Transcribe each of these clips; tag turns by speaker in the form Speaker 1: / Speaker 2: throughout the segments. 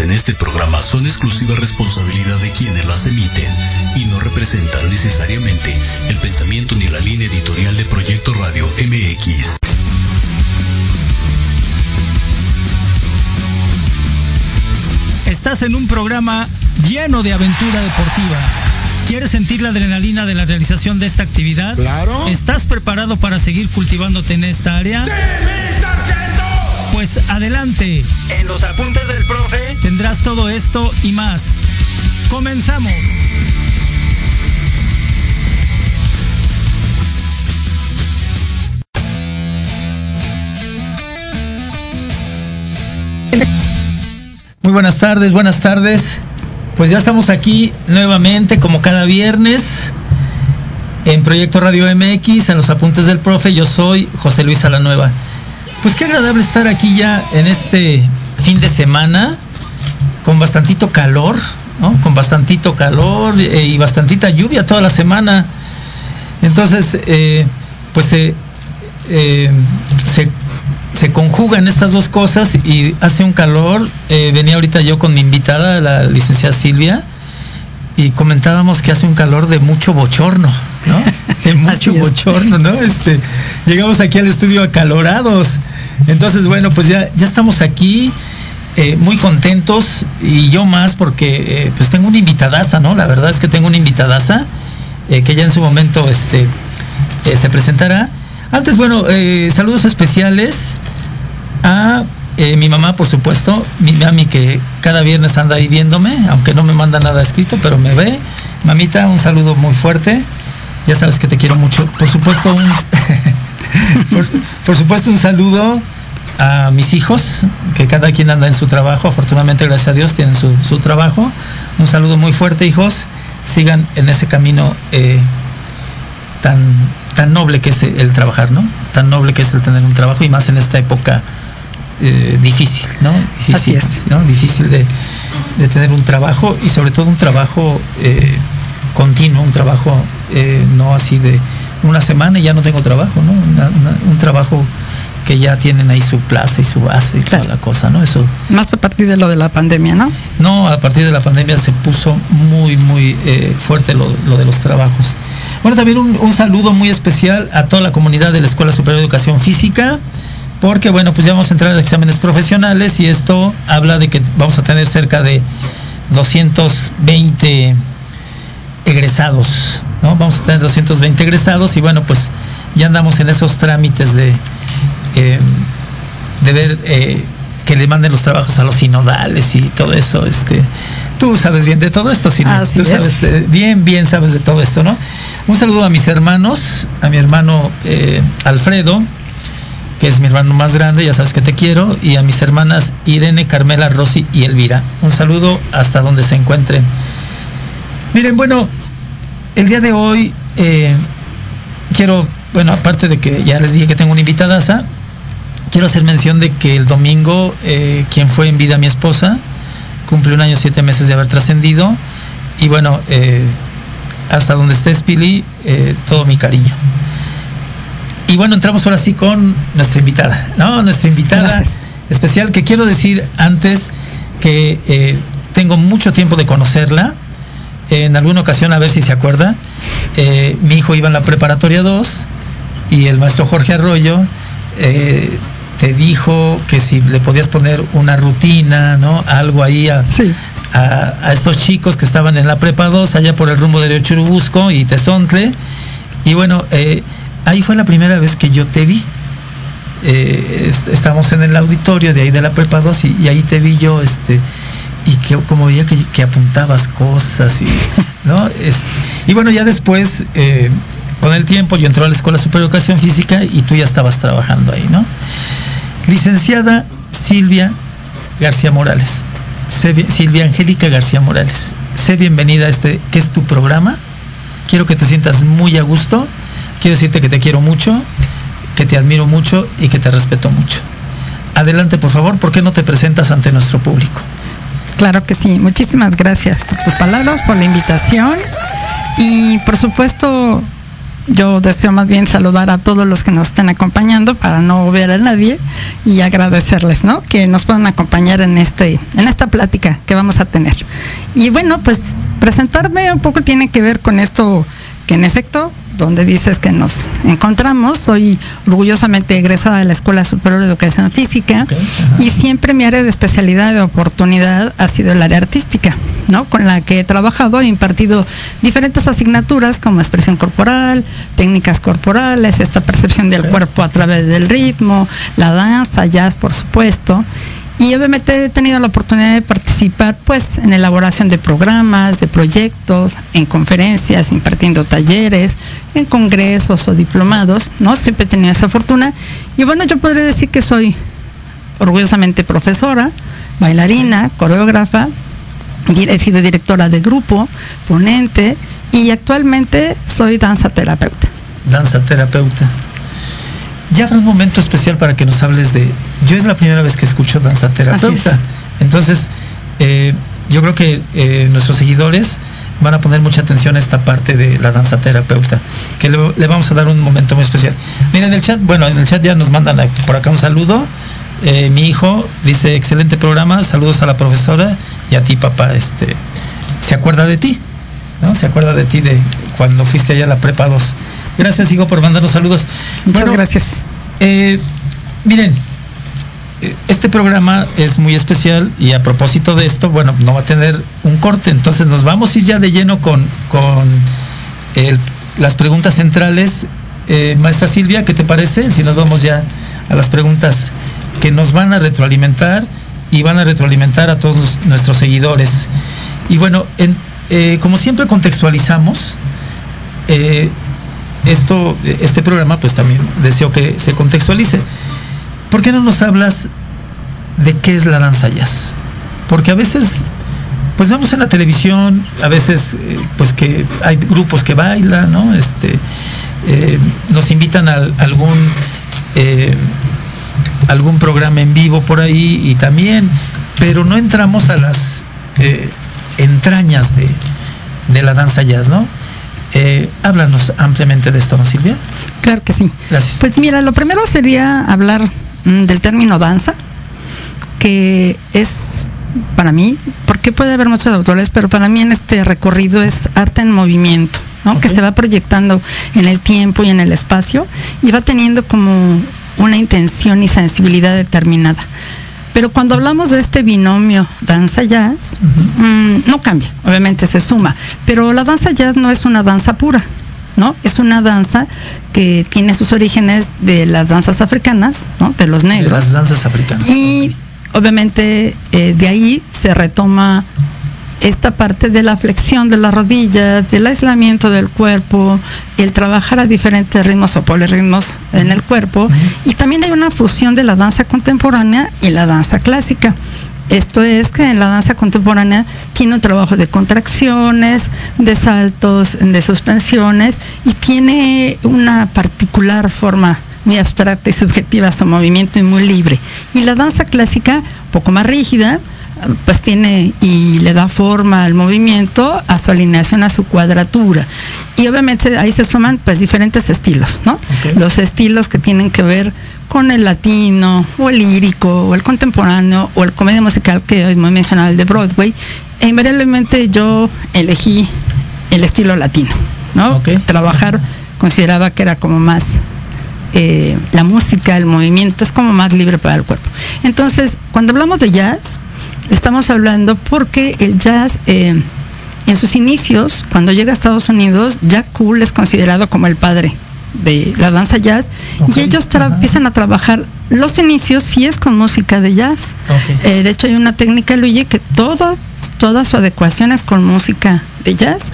Speaker 1: vertidas en este programa son exclusiva responsabilidad de quienes las emiten y no representan necesariamente el pensamiento ni la línea editorial de Proyecto Radio MX.
Speaker 2: Estás en un programa lleno de aventura deportiva. ¿Quieres sentir la adrenalina de la realización de esta actividad?
Speaker 3: Claro.
Speaker 2: ¿Estás preparado para seguir cultivándote en esta área?
Speaker 3: ¡Sí!
Speaker 2: Pues adelante.
Speaker 4: En los apuntes del profe
Speaker 2: Tendrás todo esto y más. Comenzamos. Muy buenas tardes, buenas tardes. Pues ya estamos aquí nuevamente, como cada viernes, en Proyecto Radio MX, en los apuntes del profe. Yo soy José Luis Salanueva. Pues qué agradable estar aquí ya en este fin de semana, con bastantito calor, ¿no? Con bastantito calor eh, y bastantita lluvia toda la semana. Entonces, eh, pues eh, eh, se, se conjugan estas dos cosas y hace un calor. Eh, venía ahorita yo con mi invitada, la licenciada Silvia, y comentábamos que hace un calor de mucho bochorno, ¿no? De mucho bochorno, ¿no? Este, llegamos aquí al estudio acalorados. Entonces, bueno, pues ya, ya estamos aquí. eh, muy contentos y yo más porque eh, pues tengo una invitadaza, ¿no? La verdad es que tengo una invitadaza eh, que ya en su momento este, se presentará. Antes, bueno, saludos especiales a mi mamá, por supuesto, mi mami que cada viernes anda ahí viéndome, aunque no me manda nada escrito, pero me ve. Mamita, un saludo muy fuerte. Ya sabes que te quiero mucho. Por supuesto, un, por, por supuesto, un saludo a mis hijos, que cada quien anda en su trabajo. Afortunadamente, gracias a Dios, tienen su, su trabajo. Un saludo muy fuerte, hijos. Sigan en ese camino eh, tan, tan noble que es el trabajar, ¿no? Tan noble que es el tener un trabajo y más en esta época eh, difícil, ¿no? Difícil,
Speaker 5: Así es.
Speaker 2: ¿no? Difícil de, de tener un trabajo y sobre todo un trabajo eh, continuo, un trabajo no así de una semana y ya no tengo trabajo, ¿no? Una- una- un trabajo que ya tienen ahí su plaza y su base y
Speaker 5: Claro.
Speaker 2: toda la cosa, ¿no? Eso
Speaker 5: Más a partir de lo de la pandemia, ¿no?
Speaker 2: no, a partir de la pandemia se puso muy, muy eh, fuerte lo, lo de los trabajos. Bueno, también un, un saludo muy especial a toda la comunidad de la Escuela Superior de Educación Física, porque bueno, pues ya vamos a entrar a exámenes profesionales y esto habla de que vamos a tener cerca de 220 egresados, ¿no? Vamos a tener 220 egresados y bueno, pues ya andamos en esos trámites de, eh, de ver eh, que le manden los trabajos a los sinodales y todo eso, este, tú sabes bien de todo esto, Silvia,
Speaker 5: Así
Speaker 2: tú
Speaker 5: es.
Speaker 2: sabes de- bien, bien sabes de todo esto, ¿no? Un saludo a mis hermanos, a mi hermano eh, Alfredo, que es mi hermano más grande, ya sabes que te quiero, y a mis hermanas Irene, Carmela, Rosy y Elvira. Un saludo hasta donde se encuentren. Miren, bueno, el día de hoy eh, quiero, bueno, aparte de que ya les dije que tengo una invitadaza, quiero hacer mención de que el domingo, eh, quien fue en vida mi esposa, cumple un año siete meses de haber trascendido, y bueno, eh, hasta donde estés, Pili, eh, todo mi cariño. Y bueno, entramos ahora sí con nuestra invitada, ¿no? Nuestra invitada
Speaker 5: Gracias.
Speaker 2: especial, que quiero decir antes que tengo mucho tiempo de conocerla. En alguna ocasión, a ver si se acuerda, eh, mi hijo iba en la preparatoria 2 y el maestro Jorge Arroyo eh, te dijo que si le podías poner una rutina, ¿no? Algo ahí a,
Speaker 5: Sí.
Speaker 2: a, a estos chicos que estaban en la prepa 2, allá por el rumbo de Churubusco y Tezontle. Y bueno, eh, ahí fue la primera vez que yo te vi. Est- estamos en el auditorio de ahí de la prepa 2 y, y ahí te vi yo, este, y que como veía que, que apuntabas cosas y, ¿no? Es- y bueno, ya después, eh, con el tiempo, yo entré a la Escuela Superior de Educación Física y tú ya estabas trabajando ahí, ¿no? Licenciada Silvia García Morales. Silvia Angélica García Morales. Sé bienvenida a este, que es tu programa. Quiero que te sientas muy a gusto. Quiero decirte que te quiero mucho, que te admiro mucho y que te respeto mucho. Adelante, por favor, ¿por qué no te presentas ante nuestro público?
Speaker 5: Claro que sí. Muchísimas gracias por tus palabras, por la invitación. Y por supuesto, yo deseo más bien saludar a todos los que nos estén acompañando para no ver a nadie y agradecerles, ¿no? Que nos puedan acompañar en este, en esta plática que vamos a tener. Y bueno, pues presentarme un poco tiene que ver con esto que en efecto donde dices que nos encontramos. Soy orgullosamente egresada de la Escuela Superior de Educación Física y siempre mi área de especialidad de oportunidad ha sido el área artística, ¿no? Con la que he trabajado e impartido diferentes asignaturas como expresión corporal, técnicas corporales, esta percepción del cuerpo a través del ritmo, la danza, jazz, por supuesto. Y obviamente he tenido la oportunidad de participar pues en elaboración de programas, de proyectos, en conferencias, impartiendo talleres, en congresos o diplomados, ¿no? Siempre he tenido esa fortuna. Y bueno, yo podría decir que soy orgullosamente profesora, bailarina, coreógrafa, he sido directora de grupo, ponente y actualmente soy danza terapeuta.
Speaker 2: Danza terapeuta ya habrá un momento especial para que nos hables de. Yo es la primera vez que escucho danza terapeuta. Entonces, eh, yo creo que eh, nuestros seguidores van a poner mucha atención a esta parte de la danza terapeuta, que le, vamos a dar un momento muy especial. Mira, en el chat, bueno, en el chat ya nos mandan por acá un saludo. Eh, mi hijo dice, excelente programa, saludos a la profesora y a ti, papá. Este, se acuerda de ti, ¿no? Se acuerda de ti de cuando fuiste allá a la prepa 2. Gracias, hijo, por mandarnos saludos.
Speaker 5: Muchas gracias.
Speaker 2: Eh, miren, eh, este programa es muy especial y a propósito de esto, bueno, no va a tener un corte, entonces nos vamos a ir ya de lleno con, con las preguntas centrales. Eh, maestra Silvia, ¿qué te parece? Si nos vamos ya a las preguntas que nos van a retroalimentar y van a retroalimentar a todos nuestros seguidores. Y bueno, como siempre contextualizamos, esto, este programa pues también deseo que se contextualice. ¿Por qué no nos hablas de qué es la danza jazz? Porque a veces pues vemos en la televisión, a veces eh, pues que hay grupos que bailan, ¿no? Este, eh, nos invitan a, algún eh, algún programa en vivo por ahí y también, pero no entramos a las entrañas de, de la danza jazz, ¿no? Eh, háblanos ampliamente de esto, ¿no, Silvia?
Speaker 5: Claro que sí.
Speaker 2: Gracias.
Speaker 5: Pues mira, lo primero sería hablar mm, del término danza, que es para mí, porque puede haber muchos autores, pero para mí en este recorrido es arte en movimiento, ¿no? Que se va proyectando en el tiempo y en el espacio y va teniendo como una intención y sensibilidad determinada. Pero cuando hablamos de este binomio danza-jazz, mm, no cambia, obviamente se suma. Pero la danza-jazz no es una danza pura, ¿no? Es una danza que tiene sus orígenes de las danzas africanas, ¿no? De los negros.
Speaker 2: De las danzas africanas.
Speaker 5: Y obviamente eh, de ahí se retoma esta parte de la flexión de las rodillas, del aislamiento del cuerpo, el trabajar a diferentes ritmos o polirritmos en el cuerpo. Y también hay una fusión de la danza contemporánea y la danza clásica. Esto es que en la danza contemporánea tiene un trabajo de contracciones, de saltos, de suspensiones y tiene una particular forma muy abstracta y subjetiva su movimiento y muy libre. Y la danza clásica, un poco más rígida, pues tiene y le da forma al movimiento, a su alineación, a su cuadratura. Y obviamente ahí se suman pues diferentes estilos, ¿no? Los estilos que tienen que ver con el latino, o el lírico, o el contemporáneo, o el comedia musical que muy mencionado, el de Broadway. E invariablemente yo elegí el estilo latino, ¿no? Trabajar consideraba que era como más eh, la música, el movimiento, es como más libre para el cuerpo. Entonces, cuando hablamos de jazz, Estamos hablando porque el jazz, eh, en sus inicios, cuando llega a Estados Unidos, Jack Cool es considerado como el padre de la danza jazz y ellos empiezan a trabajar los inicios sí es con música de jazz. Eh, de hecho hay una técnica, Luigi, que todo, toda su adecuación es con música de jazz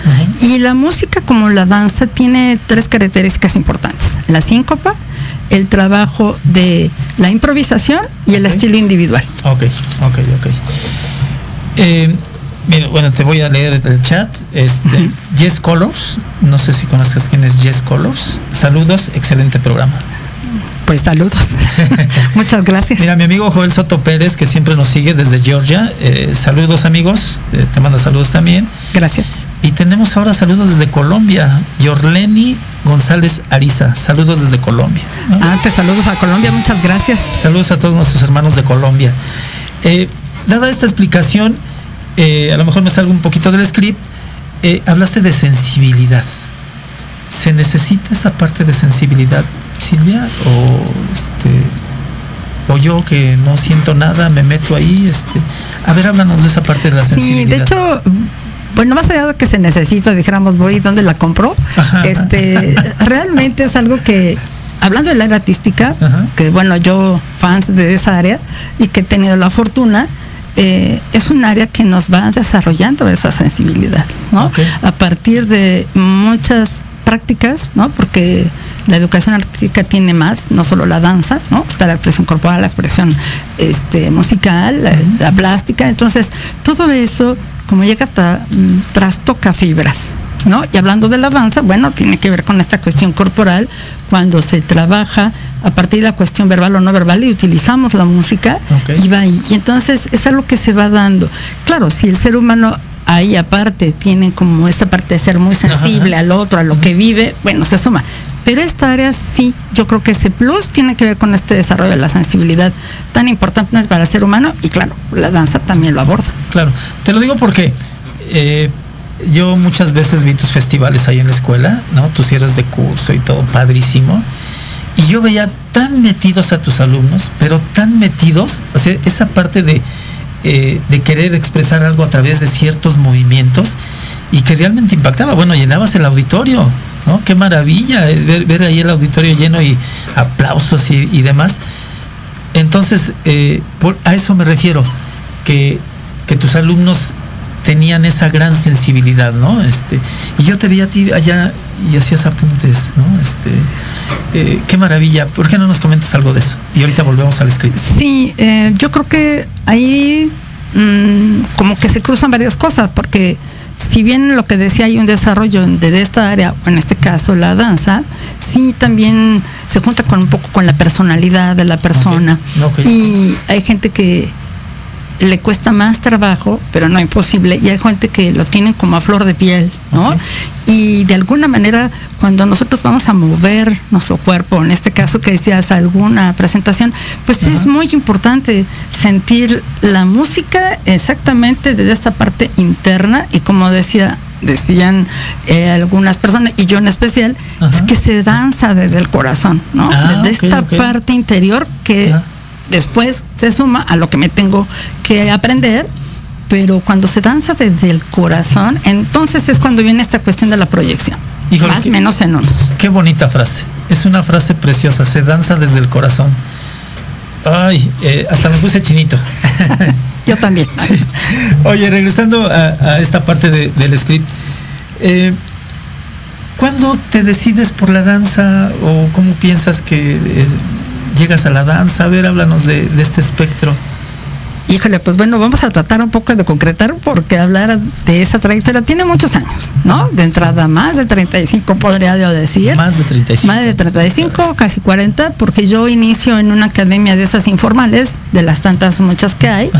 Speaker 5: y la música como la danza tiene tres características importantes. La síncopa, el trabajo de la improvisación y el estilo individual.
Speaker 2: Ok, ok, ok. Eh, mira, bueno, te voy a leer el chat. Este, Jess Colors, no sé si conoces quién es Jess Colors. Saludos, excelente programa.
Speaker 5: Pues saludos. Muchas gracias.
Speaker 2: Mira, mi amigo Joel Soto Pérez, que siempre nos sigue desde Georgia. Eh, saludos amigos, eh, te manda saludos también.
Speaker 5: Gracias.
Speaker 2: Y tenemos ahora saludos desde Colombia. Yorleni González Ariza. Saludos desde Colombia.
Speaker 5: Ah, te saludos a Colombia. Muchas gracias.
Speaker 2: Saludos a todos nuestros hermanos de Colombia. Eh, dada esta explicación, eh, a lo mejor me salgo un poquito del script. Eh, hablaste de sensibilidad. ¿Se necesita esa parte de sensibilidad, Silvia? ¿O este o yo que no siento nada me meto ahí este a ver háblanos de esa parte de la sensibilidad
Speaker 5: sí de hecho bueno, más allá de que se necesita, dijéramos, voy, ¿dónde la compro? Este, realmente es algo que, hablando del área artística, que bueno, yo fans de esa área y que he tenido la fortuna, eh, es un área que nos va desarrollando esa sensibilidad, ¿no? A partir de muchas prácticas, ¿no? Porque la educación artística tiene más, no solo la danza, ¿no? Está la actuación corporal, la expresión este, musical, la, plástica. Entonces, todo eso, como llega, mm, trastoca fibras. ¿No? Y hablando de la danza, bueno, tiene que ver con esta cuestión corporal, cuando se trabaja a partir de la cuestión verbal o no verbal y utilizamos la música y va ahí. Y entonces es algo que se va dando. Claro, si el ser humano ahí aparte tiene como esa parte de ser muy sensible al otro, a lo que vive, bueno, se suma. Pero esta área sí, yo creo que ese plus tiene que ver con este desarrollo de la sensibilidad tan importante para el ser humano y claro, la danza también lo aborda.
Speaker 2: Claro, te lo digo porque eh, yo muchas veces vi tus festivales ahí en la escuela, ¿no? Tus cierres de curso y todo padrísimo. Y yo veía tan metidos a tus alumnos, pero tan metidos, o sea, esa parte de, eh, de querer expresar algo a través de ciertos movimientos y que realmente impactaba. Bueno, llenabas el auditorio, ¿no? Qué maravilla eh, ver, ahí el auditorio lleno y aplausos y, demás. Entonces, eh, a eso me refiero, que, tus alumnos tenían esa gran sensibilidad, ¿no? Este, y yo te vi a ti allá y hacías apuntes, ¿no? Este, eh, qué maravilla. ¿Por qué no nos comentas algo de eso? Y ahorita volvemos al script.
Speaker 5: Sí, yo creo que ahí mm, como que se cruzan varias cosas, porque si bien lo que decía hay un desarrollo de esta área, o en este caso la danza, sí también se junta con un poco con la personalidad de la persona. Y hay gente que le cuesta más trabajo, pero no imposible, y hay gente que lo tienen como a flor de piel, ¿no? Y de alguna manera, cuando nosotros vamos a mover nuestro cuerpo, en este caso que decías alguna presentación, pues es muy importante sentir la música exactamente desde esta parte interna. Y como decía decían eh, algunas personas, y yo en especial, que se danza desde el corazón, ¿no? Ah, desde esta parte interior que después se suma a lo que me tengo que aprender, pero cuando se danza desde el corazón, entonces es cuando viene esta cuestión de la proyección. más o menos en unos.
Speaker 2: Qué bonita frase. Es una frase preciosa. Se danza desde el corazón. Ay, eh, hasta me puse chinito.
Speaker 5: Yo también.
Speaker 2: Oye, regresando a, esta parte del script, eh, ¿cuándo te decides por la danza o cómo piensas que eh, llegas a la danza? A ver, háblanos de, este espectro.
Speaker 5: Híjole, pues bueno, vamos a tratar un poco de concretar porque hablar de esa trayectoria tiene muchos años, ¿no? De entrada, más de 35 podría yo decir.
Speaker 2: Más de 35.
Speaker 5: Más de 35, casi 40, porque yo inicio en una academia de esas informales, de las tantas muchas que hay,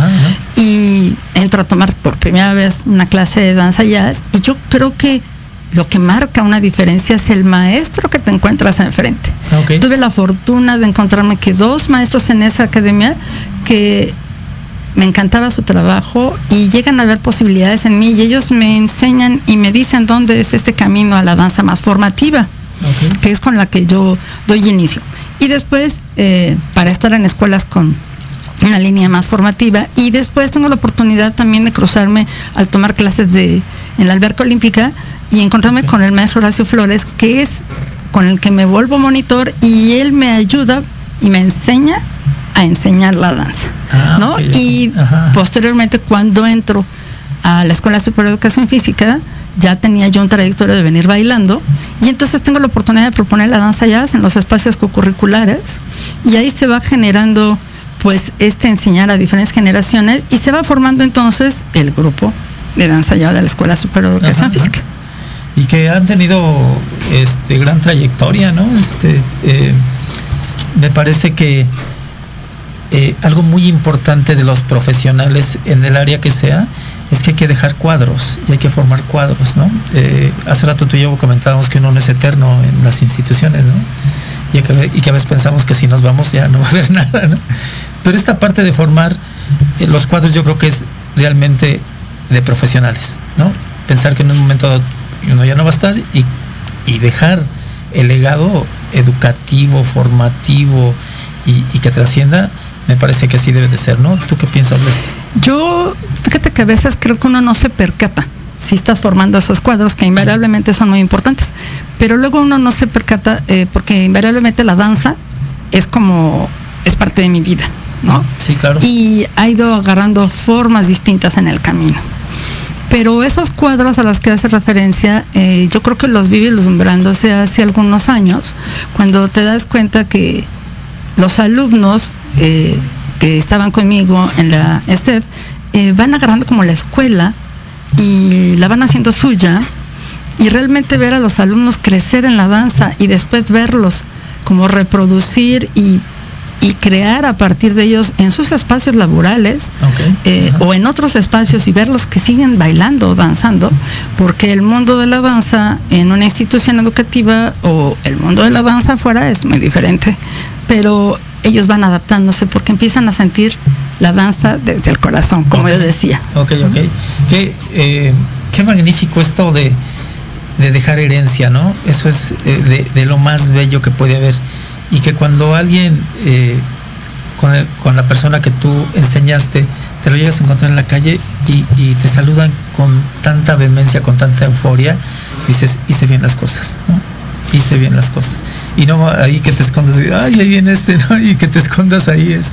Speaker 5: y entro a tomar por primera vez una clase de danza jazz, y yo creo que lo que marca una diferencia es el maestro que te encuentras enfrente. Tuve la fortuna de encontrarme que dos maestros en esa academia que me encantaba su trabajo y llegan a ver posibilidades en mí y ellos me enseñan y me dicen dónde es este camino a la danza más formativa, que es con la que yo doy inicio. Y después, eh, para estar en escuelas con una línea más formativa y después tengo la oportunidad también de cruzarme al tomar clases de en la alberca olímpica y encontrarme con el maestro Horacio Flores, que es con el que me vuelvo monitor y él me ayuda y me enseña a enseñar la danza. Ah, ¿no? Y posteriormente cuando entro a la Escuela Superior de Educación Física, ya tenía yo un trayectorio de venir bailando y entonces tengo la oportunidad de proponer la danza jazz en los espacios co-curriculares y ahí se va generando pues este enseñar a diferentes generaciones y se va formando entonces el grupo de danza jazz de la Escuela Superior de Educación Física
Speaker 2: y que han tenido este gran trayectoria, ¿no? Este eh, me parece que eh, algo muy importante de los profesionales en el área que sea es que hay que dejar cuadros y hay que formar cuadros, ¿no? Eh, hace rato tú y yo comentábamos que uno no es eterno en las instituciones, ¿no? Y que, y que a veces pensamos que si nos vamos ya no va a haber nada, ¿no? Pero esta parte de formar eh, los cuadros yo creo que es realmente de profesionales, ¿no? Pensar que en un momento uno ya no va a estar y, y dejar el legado educativo, formativo y, que trascienda, me parece que así debe de ser, ¿no? ¿Tú qué piensas de esto?
Speaker 5: Yo, fíjate que a veces creo que uno no se percata si estás formando esos cuadros, que invariablemente son muy importantes, pero luego uno no se percata eh, porque invariablemente la danza es como, es parte de mi vida, ¿no?
Speaker 2: Sí, claro.
Speaker 5: Y ha ido agarrando formas distintas en el camino. Pero esos cuadros a los que hace referencia, eh, yo creo que los vi vislumbrándose hace algunos años, cuando te das cuenta que los alumnos eh, que estaban conmigo en la ESEP eh, van agarrando como la escuela y la van haciendo suya y realmente ver a los alumnos crecer en la danza y después verlos como reproducir y, y crear a partir de ellos en sus espacios laborales eh, o en otros espacios y verlos que siguen bailando o danzando, porque el mundo de la danza en una institución educativa o el mundo de la danza afuera es muy diferente, pero ellos van adaptándose porque empiezan a sentir la danza desde el corazón, como yo decía.
Speaker 2: Ok, ok. Qué, eh, qué magnífico esto de, de dejar herencia, ¿no? Eso es eh, de, de lo más bello que puede haber. Y que cuando alguien, eh, con, con la persona que tú enseñaste, te lo llegas a encontrar en la calle y, y te saludan con tanta vehemencia, con tanta euforia, dices, hice bien las cosas, ¿no? Hice bien las cosas. Y no ahí que te escondas, y, ay, ahí viene este, ¿no? Y que te escondas ahí, este.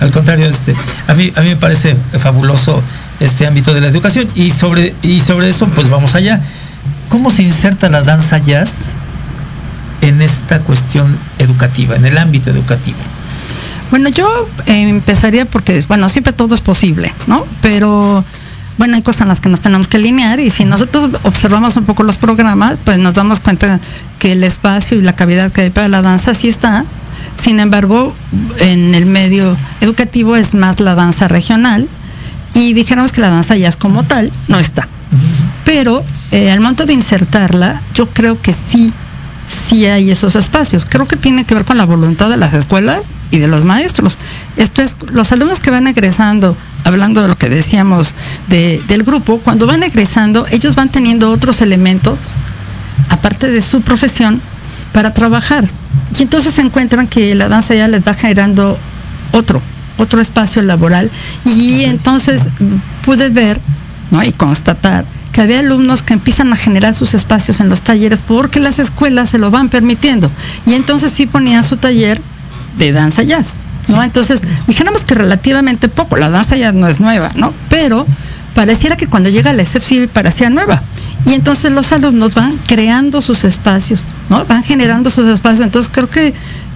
Speaker 2: Al contrario, este, a mí, a mí me parece fabuloso este ámbito de la educación. Y sobre, y sobre eso, pues vamos allá. ¿Cómo se inserta la danza jazz en esta cuestión educativa, en el ámbito educativo?
Speaker 5: Bueno, yo eh, empezaría porque, bueno, siempre todo es posible, ¿no? Pero, bueno, hay cosas en las que nos tenemos que alinear y si nosotros observamos un poco los programas, pues nos damos cuenta que el espacio y la cavidad que hay para la danza sí está. Sin embargo, en el medio educativo es más la danza regional y dijéramos que la danza jazz como tal no está. Pero eh, al momento de insertarla, yo creo que sí, sí hay esos espacios. Creo que tiene que ver con la voluntad de las escuelas y de los maestros. Esto es, los alumnos que van egresando, hablando de lo que decíamos de- del grupo, cuando van egresando, ellos van teniendo otros elementos, aparte de su profesión, para trabajar. Y entonces se encuentran que la danza ya les va generando otro, otro espacio laboral. Y entonces mm, pude ver ¿no? y constatar que había alumnos que empiezan a generar sus espacios en los talleres porque las escuelas se lo van permitiendo. Y entonces sí ponían su taller de danza jazz. ¿no? Entonces, dijéramos que relativamente poco, la danza ya no es nueva, ¿no? Pero pareciera que cuando llega la ESEP sí parecía nueva. Y entonces los alumnos van creando sus espacios, ¿no? Van generando sus espacios. Entonces creo que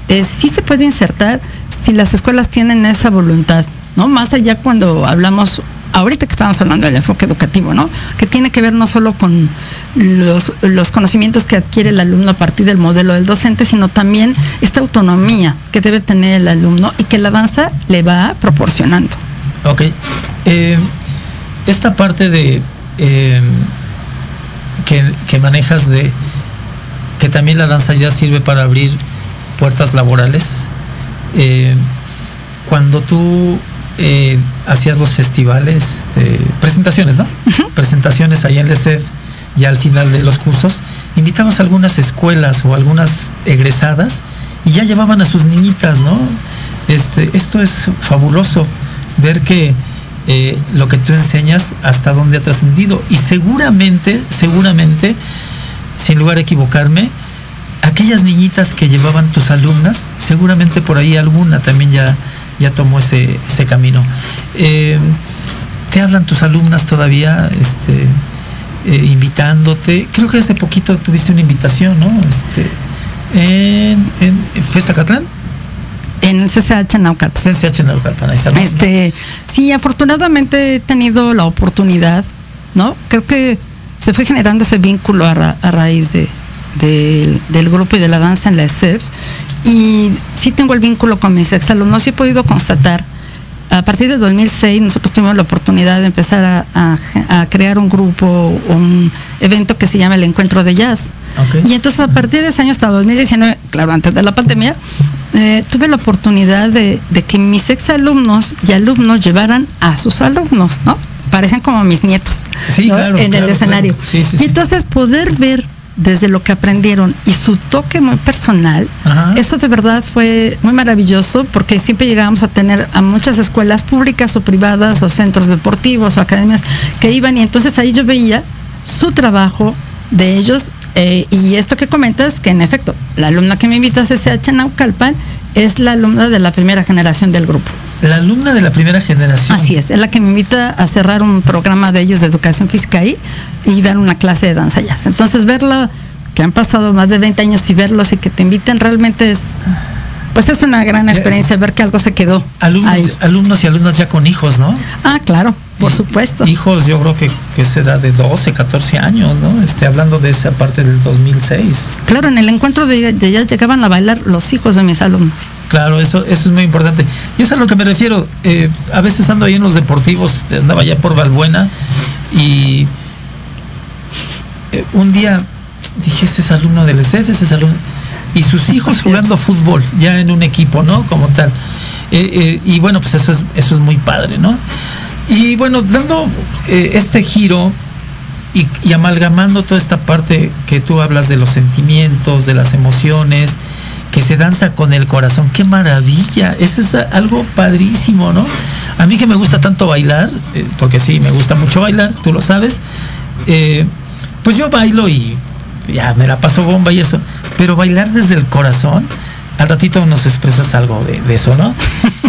Speaker 5: eh, sí se puede insertar si las escuelas tienen esa voluntad, ¿no? Más allá cuando hablamos, ahorita que estamos hablando del enfoque educativo, ¿no? Que tiene que ver no solo con los, conocimientos que adquiere el alumno a partir del modelo del docente, sino también esta autonomía que debe tener el alumno y que la danza le va proporcionando.
Speaker 2: Ok. Eh, esta parte de eh, que, que manejas de que también la danza ya sirve para abrir puertas laborales. eh, cuando tú eh, hacías los festivales, presentaciones, ¿no? Presentaciones ahí en LECEF, ya al final de los cursos, invitabas a algunas escuelas o algunas egresadas y ya llevaban a sus niñitas, ¿no? Este, esto es fabuloso, ver que eh, lo que tú enseñas hasta dónde ha trascendido. Y seguramente, seguramente, sin lugar a equivocarme, aquellas niñitas que llevaban tus alumnas, seguramente por ahí alguna también ya, ya tomó ese, ese camino. Eh, ¿Te hablan tus alumnas todavía? Este, eh, invitándote. Creo que hace poquito tuviste una invitación, ¿no? Este, en, en, ¿Fue Zacatlán?
Speaker 5: En CCH Naucat.
Speaker 2: CCH Naucalpan, ahí está. ¿no?
Speaker 5: Este, sí, afortunadamente he tenido la oportunidad, ¿no? Creo que se fue generando ese vínculo a, ra- a raíz de, del- del grupo y de la danza en la ESEF. Y sí tengo el vínculo con mis exalumnos y he podido constatar a partir de 2006 nosotros tuvimos la oportunidad de empezar a, crear un grupo, un evento que se llama el Encuentro de Jazz. Y entonces a partir de ese año hasta 2019, claro, antes de la pandemia, eh, tuve la oportunidad de, que mis exalumnos y alumnos llevaran a sus alumnos, ¿no? Parecen como mis nietos en el escenario. y entonces poder ver desde lo que aprendieron y su toque muy personal, eso de verdad fue muy maravilloso porque siempre llegábamos a tener a muchas escuelas públicas o privadas o centros deportivos o academias que iban y entonces ahí yo veía su trabajo de ellos eh, y esto que comentas, que en efecto, la alumna que me invita a CCH Naucalpan es la alumna de la primera generación del grupo.
Speaker 2: La alumna de la primera generación.
Speaker 5: Así es, es la que me invita a cerrar un programa de ellos de educación física ahí y dar una clase de danza jazz. Entonces verlo, que han pasado más de 20 años y verlos y que te inviten realmente es, pues es una gran experiencia ver que algo se quedó.
Speaker 2: Alumnos, alumnos y alumnas ya con hijos, ¿no?
Speaker 5: Ah, claro. Por supuesto.
Speaker 2: Hijos, yo creo que, que será de 12, 14 años, ¿no? Este, hablando de esa parte del 2006.
Speaker 5: Claro, en el encuentro de, ellas llegaban a bailar los hijos de mis alumnos.
Speaker 2: Claro, eso, eso es muy importante. Y es a lo que me refiero. Eh, a veces ando ahí en los deportivos, andaba ya por Valbuena y eh, un día dije, ese es alumno del SF, ese es alumno. Y sus hijos jugando fútbol, ya en un equipo, ¿no? Como tal. Eh, y bueno, pues eso es, eso es muy padre, ¿no? Y bueno, dando eh, este giro y, amalgamando toda esta parte que tú hablas de los sentimientos, de las emociones, que se danza con el corazón, qué maravilla, eso es algo padrísimo, ¿no? A mí que me gusta tanto bailar, eh, porque sí, me gusta mucho bailar, tú lo sabes, eh, pues yo bailo y ya me la paso bomba y eso, pero bailar desde el corazón, al ratito nos expresas algo de, de eso, ¿no?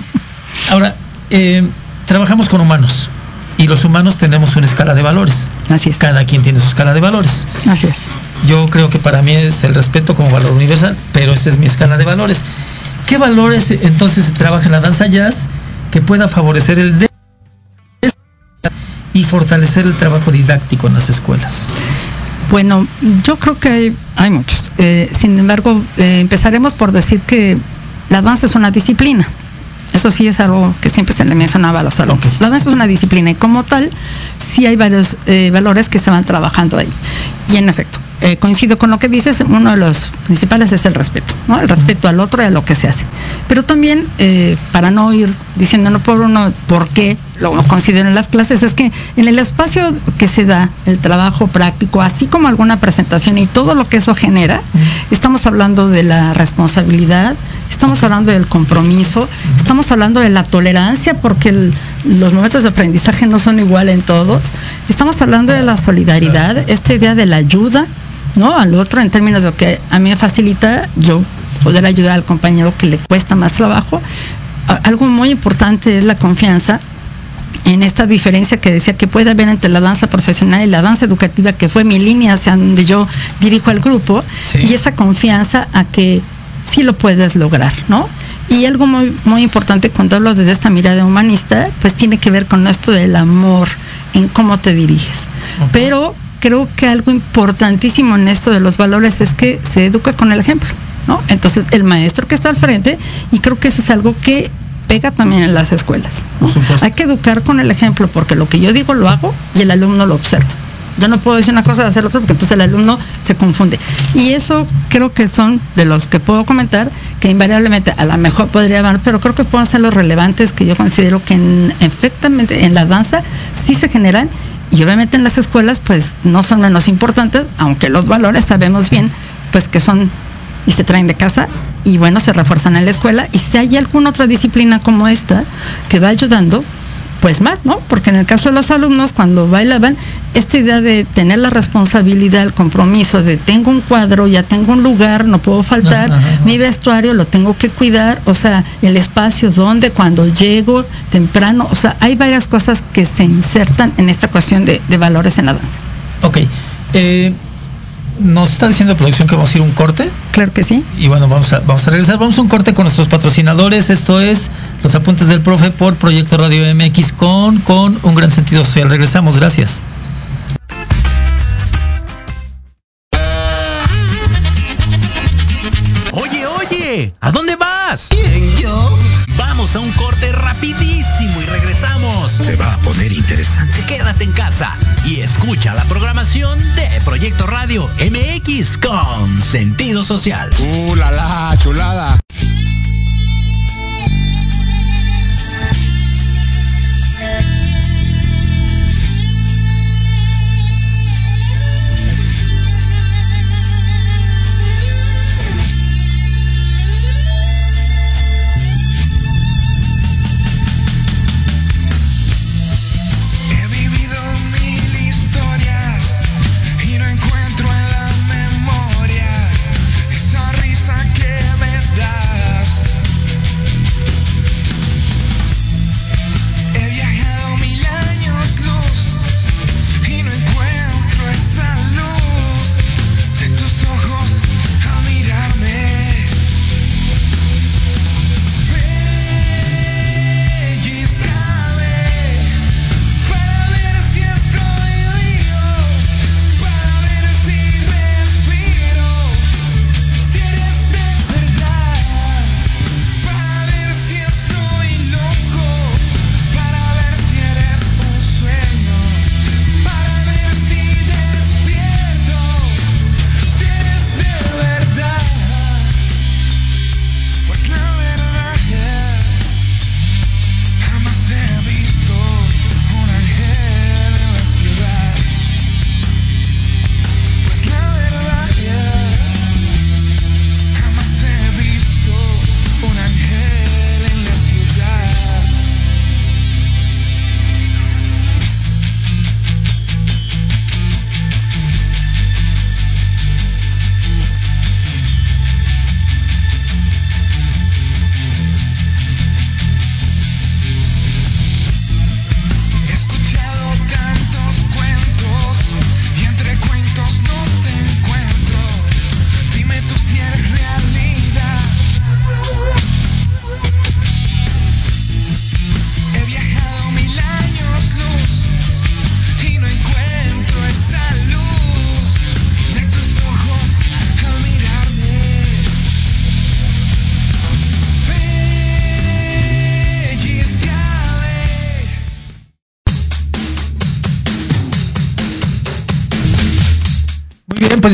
Speaker 2: Ahora, eh, trabajamos con humanos y los humanos tenemos una escala de valores.
Speaker 5: Así es.
Speaker 2: Cada quien tiene su escala de valores.
Speaker 5: Así es.
Speaker 2: Yo creo que para mí es el respeto como valor universal, pero esa es mi escala de valores. ¿Qué valores entonces se trabaja en la danza jazz que pueda favorecer el de y fortalecer el trabajo didáctico en las escuelas?
Speaker 5: Bueno, yo creo que hay, muchos. Eh, sin embargo, eh, empezaremos por decir que la danza es una disciplina. Eso sí es algo que siempre se le mencionaba a los alumnos. La danza es una disciplina y como tal, sí hay varios eh, valores que se van trabajando ahí. Y en efecto, eh, coincido con lo que dices, uno de los principales es el respeto, ¿no? El respeto al otro y a lo que se hace. Pero también, eh, para no ir diciendo no por uno por qué lo considero en las clases, es que en el espacio que se da, el trabajo práctico, así como alguna presentación y todo lo que eso genera, estamos hablando de la responsabilidad, estamos hablando del compromiso, estamos hablando de la tolerancia, porque los momentos de aprendizaje no son iguales en todos, estamos hablando de la solidaridad, esta idea de la ayuda, ¿no? Al otro en términos de lo que a mí me facilita yo poder ayudar al compañero que le cuesta más trabajo. Algo muy importante es la confianza en esta diferencia que decía que puede haber entre la danza profesional y la danza educativa, que fue mi línea hacia donde yo dirijo al grupo, y esa confianza a que sí lo puedes lograr, ¿no? Y algo muy, muy importante cuando hablo desde esta mirada humanista, pues tiene que ver con esto del amor en cómo te diriges. Pero creo que algo importantísimo en esto de los valores es que se educa con el ejemplo, ¿no? Entonces, el maestro que está al frente, y creo que eso es algo que pega también en las escuelas. Hay que educar con el ejemplo, porque lo que yo digo lo hago y el alumno lo observa. Yo no puedo decir una cosa y hacer otra porque entonces el alumno se confunde. Y eso creo que son de los que puedo comentar que invariablemente a lo mejor podría haber, pero creo que pueden ser los relevantes que yo considero que en, efectivamente en la danza sí se generan y obviamente en las escuelas pues no son menos importantes, aunque los valores sabemos bien pues que son y se traen de casa y bueno, se refuerzan en la escuela y si hay alguna otra disciplina como esta que va ayudando, pues más, ¿no? Porque en el caso de los alumnos, cuando bailaban, esta idea de tener la responsabilidad, el compromiso de tengo un cuadro, ya tengo un lugar, no puedo faltar, mi vestuario lo tengo que cuidar, o sea, el espacio donde, cuando llego, temprano, o sea, hay varias cosas que se insertan en esta cuestión de, valores en la danza.
Speaker 2: Ok. Eh, nos está diciendo producción que vamos a ir un corte.
Speaker 5: Claro que sí.
Speaker 2: Y bueno, vamos a, vamos a regresar. Vamos a un corte con nuestros patrocinadores. Esto es Los Apuntes del Profe por Proyecto Radio MX con, con un gran sentido social. Regresamos, gracias.
Speaker 4: Oye, oye, ¿a dónde vas?
Speaker 3: ¿Quién, yo?
Speaker 4: Vamos a un corte rapidísimo regresamos.
Speaker 3: Se va a poner interesante.
Speaker 4: Quédate en casa y escucha la programación de Proyecto Radio MX con sentido social.
Speaker 3: ¡Uh, la, la chulada!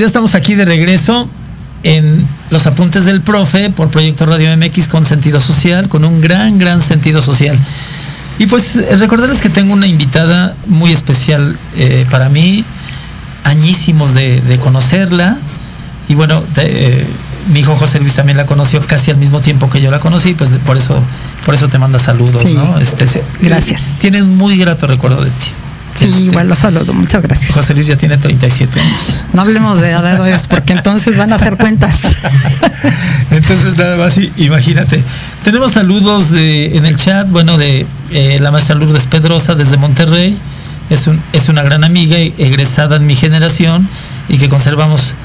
Speaker 2: Ya estamos aquí de regreso en los apuntes del profe por Proyecto Radio MX con sentido social, con un gran, gran sentido social. Y pues eh, recordarles que tengo una invitada muy especial eh, para mí, añísimos de, conocerla. Y bueno, eh, mi hijo José Luis también la conoció casi al mismo tiempo que yo la conocí, pues por eso, por eso te manda saludos, ¿no? Este,
Speaker 5: Gracias.
Speaker 2: Tienen muy grato recuerdo de ti.
Speaker 5: Sí, este, igual los saludo, muchas gracias.
Speaker 2: José Luis ya tiene 37 años.
Speaker 5: No hablemos de edades porque entonces van a hacer cuentas.
Speaker 2: entonces nada más, imagínate. Tenemos saludos de, en el chat, bueno, de eh, la maestra Lourdes Pedrosa desde Monterrey. Es, un, es una gran amiga egresada en mi generación y que conservamos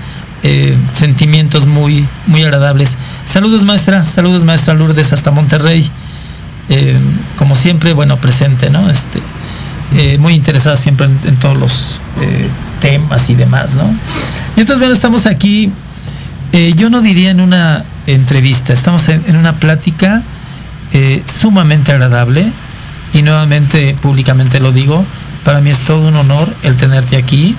Speaker 2: eh, sentimientos muy, muy agradables. Saludos maestra, saludos maestra Lourdes hasta Monterrey. Eh, como siempre, bueno, presente, ¿no? Este, eh, muy interesada siempre en, todos los eh, temas y demás, ¿no? Y entonces, bueno, estamos aquí, eh, yo no diría en una entrevista, estamos en, una plática sumamente agradable y nuevamente públicamente lo digo, para mí es todo un honor el tenerte aquí.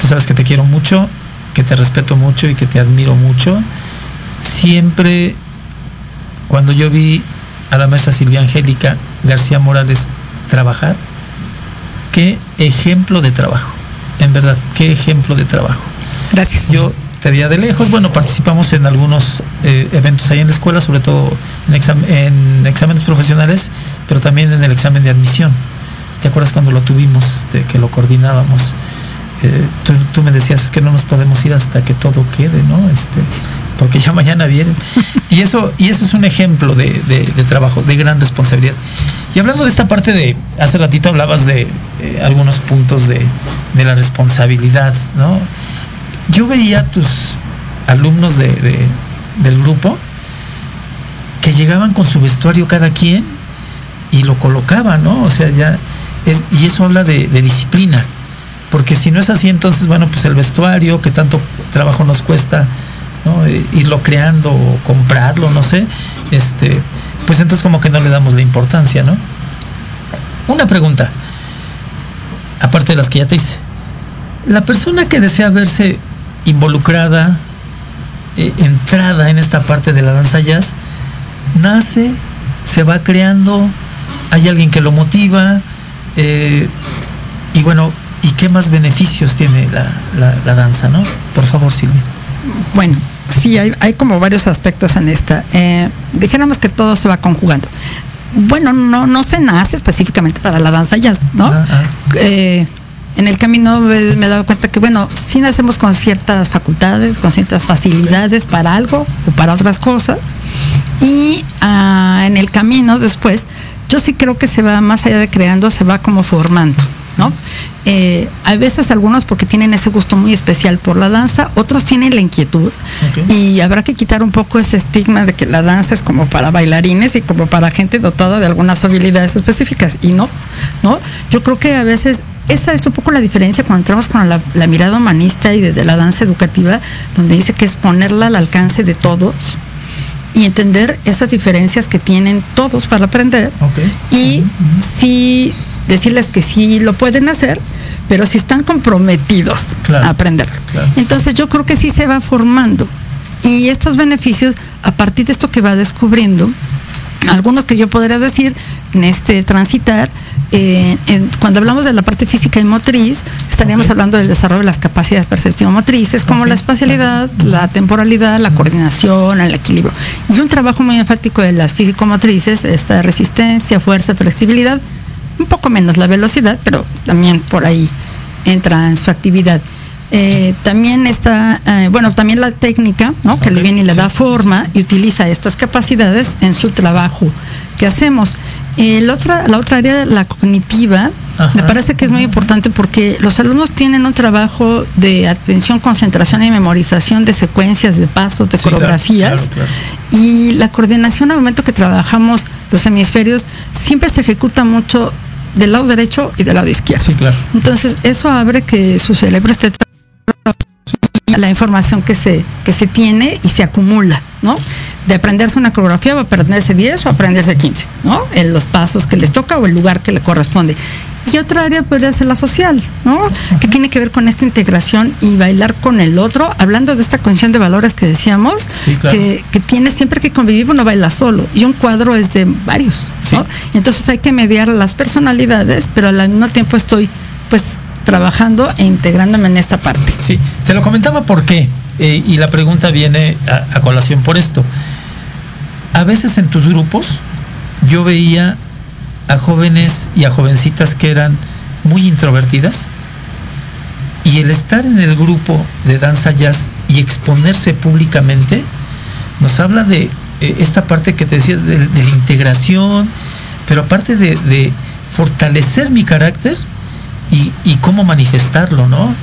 Speaker 2: tú sabes que te quiero mucho, que te respeto mucho y que te admiro mucho. Siempre, cuando yo vi a la maestra Silvia Angélica García Morales trabajar, qué ejemplo de trabajo. En verdad, qué ejemplo de trabajo.
Speaker 5: Gracias.
Speaker 2: Yo te veía de lejos, bueno, participamos en algunos eh, eventos ahí en la escuela, sobre todo en, exámenes profesionales, pero también en el examen de admisión. ¿Te acuerdas cuando lo tuvimos, este, que lo coordinábamos? Eh, tú, me decías que no nos podemos ir hasta que todo quede, ¿no? Este, porque ya mañana vienen. Y eso, y eso es un ejemplo de, trabajo, de gran responsabilidad. Y hablando de esta parte de, hace ratito hablabas de eh, algunos puntos de, la responsabilidad, ¿no? Yo veía a tus alumnos de, del grupo que llegaban con su vestuario cada quien y lo colocaban, ¿no? O sea, ya, es, y eso habla de, disciplina. Porque si no es así, entonces, bueno, pues el vestuario que tanto trabajo nos cuesta eh, irlo creando o comprarlo, no sé, este, pues entonces como que no le damos la importancia, ¿no? una pregunta, aparte de las que ya te hice. La persona que desea verse involucrada, eh, entrada en esta parte de la danza jazz, nace, se va creando, hay alguien que lo motiva, eh, y bueno, ¿y qué más beneficios tiene la, danza, no? Por favor, Silvia.
Speaker 5: Bueno, sí, hay, como varios aspectos en esta. Eh, dijéramos que todo se va conjugando. Bueno, no, no se nace específicamente para la danza jazz, ¿no? Eh, en el camino me, he dado cuenta que, bueno, sí nacemos con ciertas facultades, con ciertas facilidades para algo o para otras cosas. Y ah, en el camino después, yo sí creo que se va más allá de creando, se va como formando. ¿No? Eh, hay veces algunos porque tienen ese gusto muy especial por la danza, otros tienen la inquietud y habrá que quitar un poco ese estigma de que la danza es como para bailarines y como para gente dotada de algunas habilidades específicas y no, ¿no? Yo creo que a veces esa es un poco la diferencia cuando entramos con la, mirada humanista y desde la danza educativa, donde dice que es ponerla al alcance de todos y entender esas diferencias que tienen todos para aprender. Y si decirles que sí lo pueden hacer, pero si están comprometidos a aprender. Entonces yo creo que sí se va formando. Y estos beneficios, a partir de esto que va descubriendo, algunos que yo podría decir en este transitar, eh, cuando hablamos de la parte física y motriz, estaríamos hablando del desarrollo de las capacidades perceptivo-motrices, como la espacialidad, la temporalidad, la coordinación, el equilibrio. Y un trabajo muy enfático de las físico-motrices, esta resistencia, fuerza, flexibilidad, un poco menos la velocidad, pero también por ahí entra en su actividad. Eh, también está, eh, bueno, también la técnica, ¿no? que le viene y le da forma y utiliza estas capacidades en su trabajo que hacemos. la, otra, la otra área, la cognitiva, me parece que es muy importante porque los alumnos tienen un trabajo de atención, concentración y memorización de secuencias, de pasos, de coreografías. Y la coordinación al momento que trabajamos los hemisferios siempre se ejecuta mucho del lado derecho y del lado izquierdo.
Speaker 2: Sí, claro.
Speaker 5: Entonces, eso abre que su cerebro esté la información que se, que se tiene y se acumula, ¿no? De aprenderse una coreografía va a aprenderse 10 o aprenderse 15, ¿no? En los pasos que les toca o el lugar que le corresponde. Y otra área podría ser la social, ¿no? Que tiene que ver con esta integración y bailar con el otro, hablando de esta condición de valores que decíamos, que, que tiene siempre que convivir, uno baila solo, y un cuadro es de varios, ¿no? Entonces hay que mediar las personalidades, pero al mismo tiempo estoy, pues, trabajando e integrándome en esta parte.
Speaker 2: Sí, te lo comentaba por qué, eh, y la pregunta viene a colación por esto. A veces en tus grupos yo veía a jóvenes y a jovencitas que eran muy introvertidas y el estar en el grupo de danza jazz y exponerse públicamente nos habla de eh, esta parte que te decías de, la integración, pero aparte de, fortalecer mi carácter y, cómo manifestarlo, ¿no?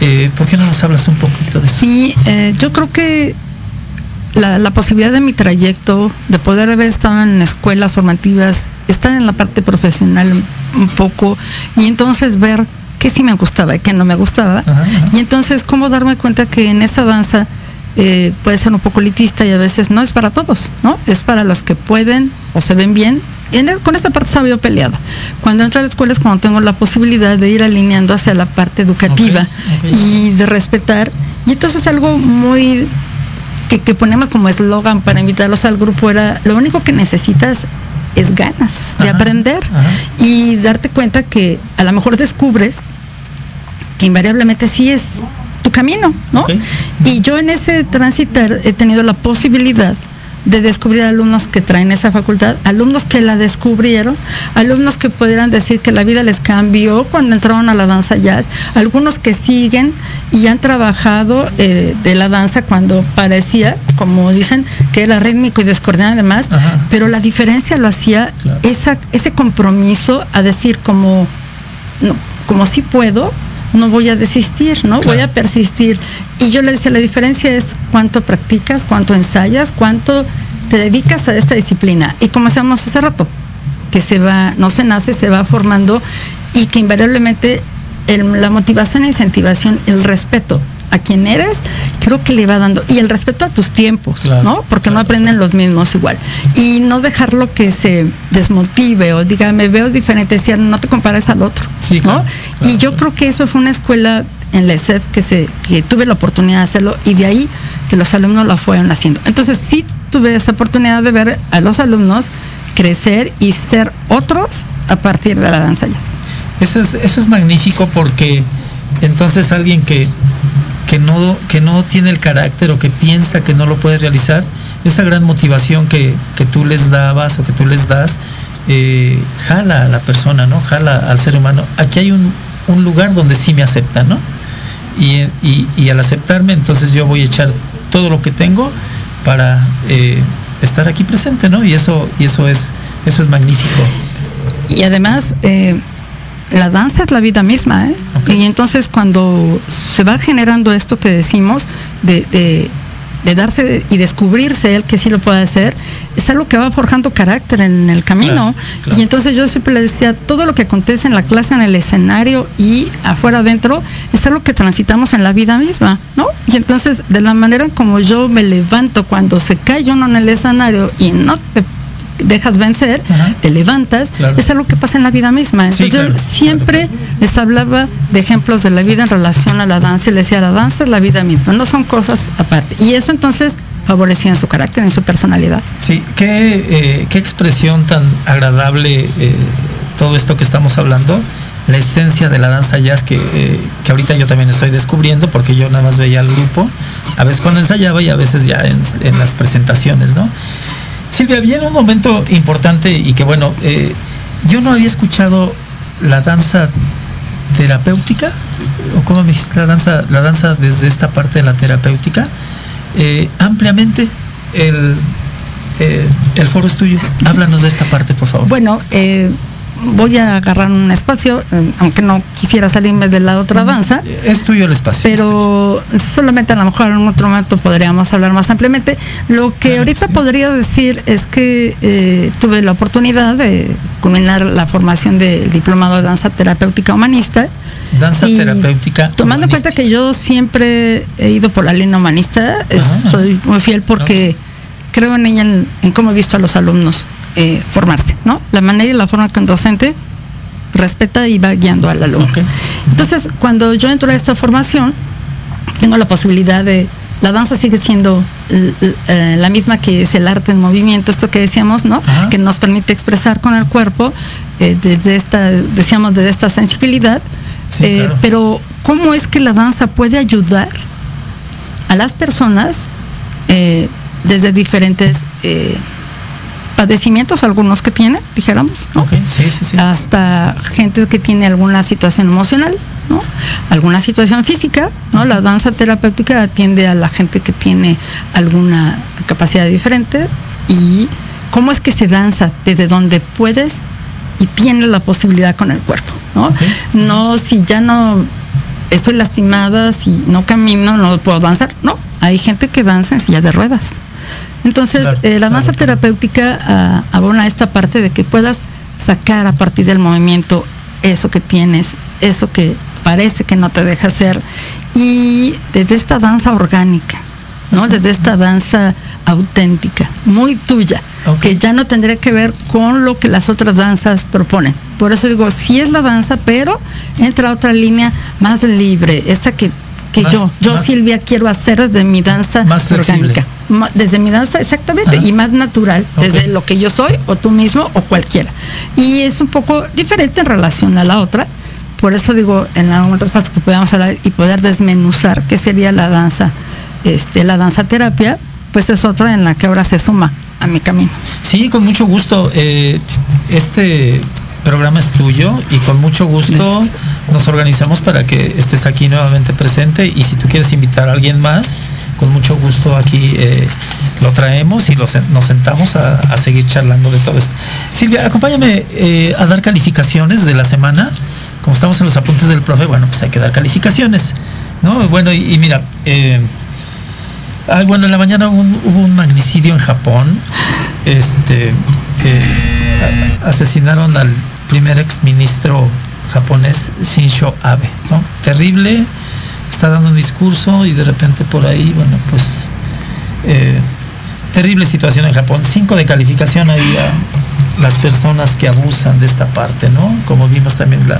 Speaker 2: Eh, ¿Por qué no nos hablas un poquito de eso?
Speaker 5: Sí, eh, yo creo que la, posibilidad de mi trayecto, de poder haber estado en escuelas formativas, estar en la parte profesional un poco y entonces ver qué sí me gustaba y qué no me gustaba. Y entonces cómo darme cuenta que en esa danza eh, puede ser un poco elitista y a veces no es para todos, ¿no? Es para los que pueden o se ven bien. Y con esa parte estaba yo peleada. Cuando entro a la escuela es cuando tengo la posibilidad de ir alineando hacia la parte educativa y de respetar. Y entonces algo muy que, ponemos como eslogan para invitarlos al grupo era, lo único que necesitas es ganas de aprender y darte cuenta que a lo mejor descubres que invariablemente sí es tu camino, ¿no? Y yo en ese transitar he tenido la posibilidad de descubrir alumnos que traen esa facultad, alumnos que la descubrieron, alumnos que pudieran decir que la vida les cambió cuando entraron a la danza jazz, algunos que siguen y han trabajado eh, de la danza cuando parecía, como dicen, que era rítmico y descoordinado además, pero la diferencia lo hacía esa, ese compromiso a decir como, no, como si puedo, no voy a desistir, ¿no? Voy a persistir. Y yo le decía, la diferencia es cuánto practicas, cuánto ensayas, cuánto te dedicas a esta disciplina. Y como decíamos hace rato, que se va, no se nace, se va formando y que invariablemente la motivación e incentivación, el respeto a quien eres, creo que le va dando. Y el respeto a tus tiempos, ¿no? Porque no aprenden los mismos igual. Y no dejarlo que se desmotive o diga, me veo diferente, decir, no te compares al otro, ¿no? y yo creo que eso fue una escuela en la ESEF que, se, que tuve la oportunidad de hacerlo y de ahí que los alumnos lo fueron haciendo. Entonces sí tuve esa oportunidad de ver a los alumnos crecer y ser otros a partir de la danza jazz.
Speaker 2: Eso es, eso es magnífico porque entonces alguien que, que, no, que no tiene el carácter o que piensa que no lo puede realizar, esa gran motivación que, tú les dabas o que tú les das, eh, jala a la persona, ¿no? Jala al ser humano. Aquí hay un, lugar donde sí me aceptan, ¿no? Y, al aceptarme, entonces yo voy a echar todo lo que tengo para eh, estar aquí presente, ¿no? Y eso, y eso es, eso es magnífico.
Speaker 5: Y además, eh, la danza es la vida misma, ¿eh? Y entonces cuando se va generando esto que decimos de, darse y descubrirse él que sí lo puede hacer, es algo que va forjando carácter en el camino. Y entonces yo siempre le decía, todo lo que acontece en la clase, en el escenario y afuera adentro, es algo que transitamos en la vida misma, ¿no? Y entonces, de la manera como yo me levanto cuando se cae uno en el escenario y no te dejas vencer, te levantas, es algo que pasa en la vida misma. Entonces yo siempre les hablaba de ejemplos de la vida en relación a la danza y les decía, la danza es la vida misma, no son cosas aparte. Y eso entonces favorecía en su carácter, en su personalidad.
Speaker 2: Sí, qué, eh, qué expresión tan agradable eh, todo esto que estamos hablando la esencia de la danza jazz que, eh, que, ahorita yo también estoy descubriendo porque yo nada más veía al grupo, a veces cuando ensayaba y a veces ya en, en las presentaciones, ¿no? Silvia, viene un momento importante y que bueno, eh, yo no había escuchado la danza terapéutica, o cómo me dijiste la danza, la danza desde esta parte de la terapéutica, eh, ampliamente. El, eh, el foro es tuyo. Háblanos de esta parte, por favor.
Speaker 5: Bueno, voy a agarrar un espacio, eh, aunque no quisiera salirme de la otra danza.
Speaker 2: Es tuyo el espacio.
Speaker 5: Pero solamente a lo mejor en otro momento podríamos hablar más ampliamente. Lo que ahorita podría decir es que eh, tuve la oportunidad de culminar la formación del diplomado de danza terapéutica humanista.
Speaker 2: Danza terapéutica.
Speaker 5: Tomando en cuenta que yo siempre he ido por la línea humanista, soy muy fiel porque creo en ella, en cómo he visto a los alumnos eh, formarse, ¿no? La manera y la forma que un docente respeta y va guiando al alumno. Entonces, cuando yo entro a esta formación, tengo la posibilidad de, la danza sigue siendo eh, la misma que es el arte en movimiento, esto que decíamos, ¿no? Que nos permite expresar con el cuerpo eh, desde esta, decíamos, desde esta sensibilidad. Pero, ¿cómo es que la danza puede ayudar a las personas desde diferentes padecimientos, algunos que tiene, dijéramos, ¿no? Hasta gente que tiene alguna situación emocional, ¿no? Alguna situación física, ¿no? La danza terapéutica atiende a la gente que tiene alguna capacidad diferente y cómo es que se danza desde donde puedes y tienes la posibilidad con el cuerpo, ¿no? No si ya no estoy lastimada, si no camino, no puedo danzar, no. Hay gente que danza en silla de ruedas. Entonces, eh, la masa terapéutica ah, abona esta parte de que puedas sacar a partir del movimiento eso que tienes, eso que parece que no te deja hacer. Y desde esta danza orgánica, ¿no? Desde esta danza auténtica, muy tuya, que ya no tendría que ver con lo que las otras danzas proponen. Por eso digo, sí es la danza, pero entra otra línea más libre, esta que, que yo, yo Silvia quiero hacer de mi danza más orgánica desde mi danza, exactamente, y más natural, desde lo que yo soy, o tú mismo, o cualquiera. Y es un poco diferente en relación a la otra. Por eso digo, en algún otro espacio que podamos hablar y poder desmenuzar qué sería la danza, este, la danza terapia, pues es otra en la que ahora se suma a mi camino.
Speaker 2: Sí, con mucho gusto. Eh, este programa es tuyo y con mucho gusto nos organizamos para que estés aquí nuevamente presente y si tú quieres invitar a alguien más, con mucho gusto aquí eh, lo traemos y nos sentamos a, seguir charlando de todo esto. Silvia, acompáñame eh, a dar calificaciones de la semana. Como estamos en los apuntes del profe, bueno, pues hay que dar calificaciones. ¿no? Bueno, y, mira, eh, bueno, en la mañana hubo un, magnicidio en Japón. Este, asesinaron al primer exministro japonés Shinzo Abe. ¿no? Terrible está dando un discurso y de repente por ahí, bueno, pues eh, terrible situación en Japón. Cinco de calificación había las personas que abusan de esta parte, ¿no? Como vimos también la,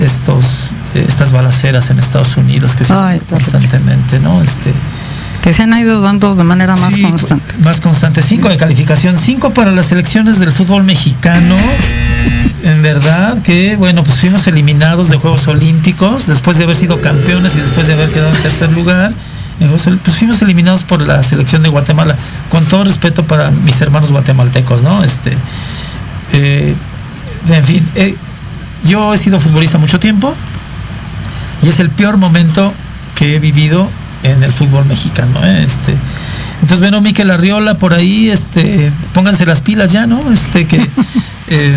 Speaker 2: estos, estas balaceras en Estados Unidos que se
Speaker 5: Ay,
Speaker 2: constantemente, ¿no? Este,
Speaker 5: que se han ido dando de manera más
Speaker 2: Sí,
Speaker 5: constante.
Speaker 2: Más constante. Cinco de calificación. Cinco para las selecciones del fútbol mexicano. En verdad que, bueno, pues fuimos eliminados de Juegos Olímpicos después de haber sido campeones y después de haber quedado en tercer lugar. Pues fuimos eliminados por la selección de Guatemala. Con todo respeto para mis hermanos guatemaltecos, ¿no? Este, eh, en fin, eh, yo he sido futbolista mucho tiempo y es el peor momento que he vivido en el fútbol mexicano. ¿eh? Este, entonces, bueno, Miquel Arriola por ahí, este, pónganse las pilas ya, ¿no? Este, que eh,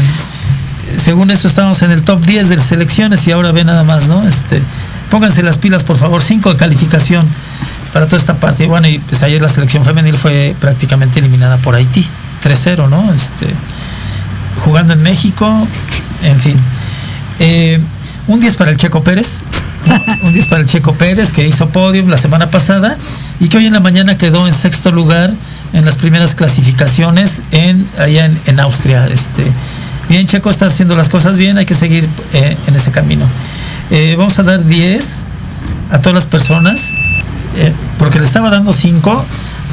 Speaker 2: según esto estábamos en el top 10 de las selecciones y ahora ve nada más, ¿no? Este, pónganse las pilas, por favor, 5 de calificación para toda esta parte. Y bueno, y pues ayer la selección femenil fue prácticamente eliminada por Haití, 3-0, ¿no? Este, jugando en México, en fin. Eh, un 10 para el Checo Pérez. un 10 para el Checo Pérez que hizo podium la semana pasada y que hoy en la mañana quedó en sexto lugar en las primeras clasificaciones en allá en, en Austria. Este, bien, Checo está haciendo las cosas bien, hay que seguir eh, en ese camino. Eh, vamos a dar 10 a todas las personas, eh, porque le estaba dando 5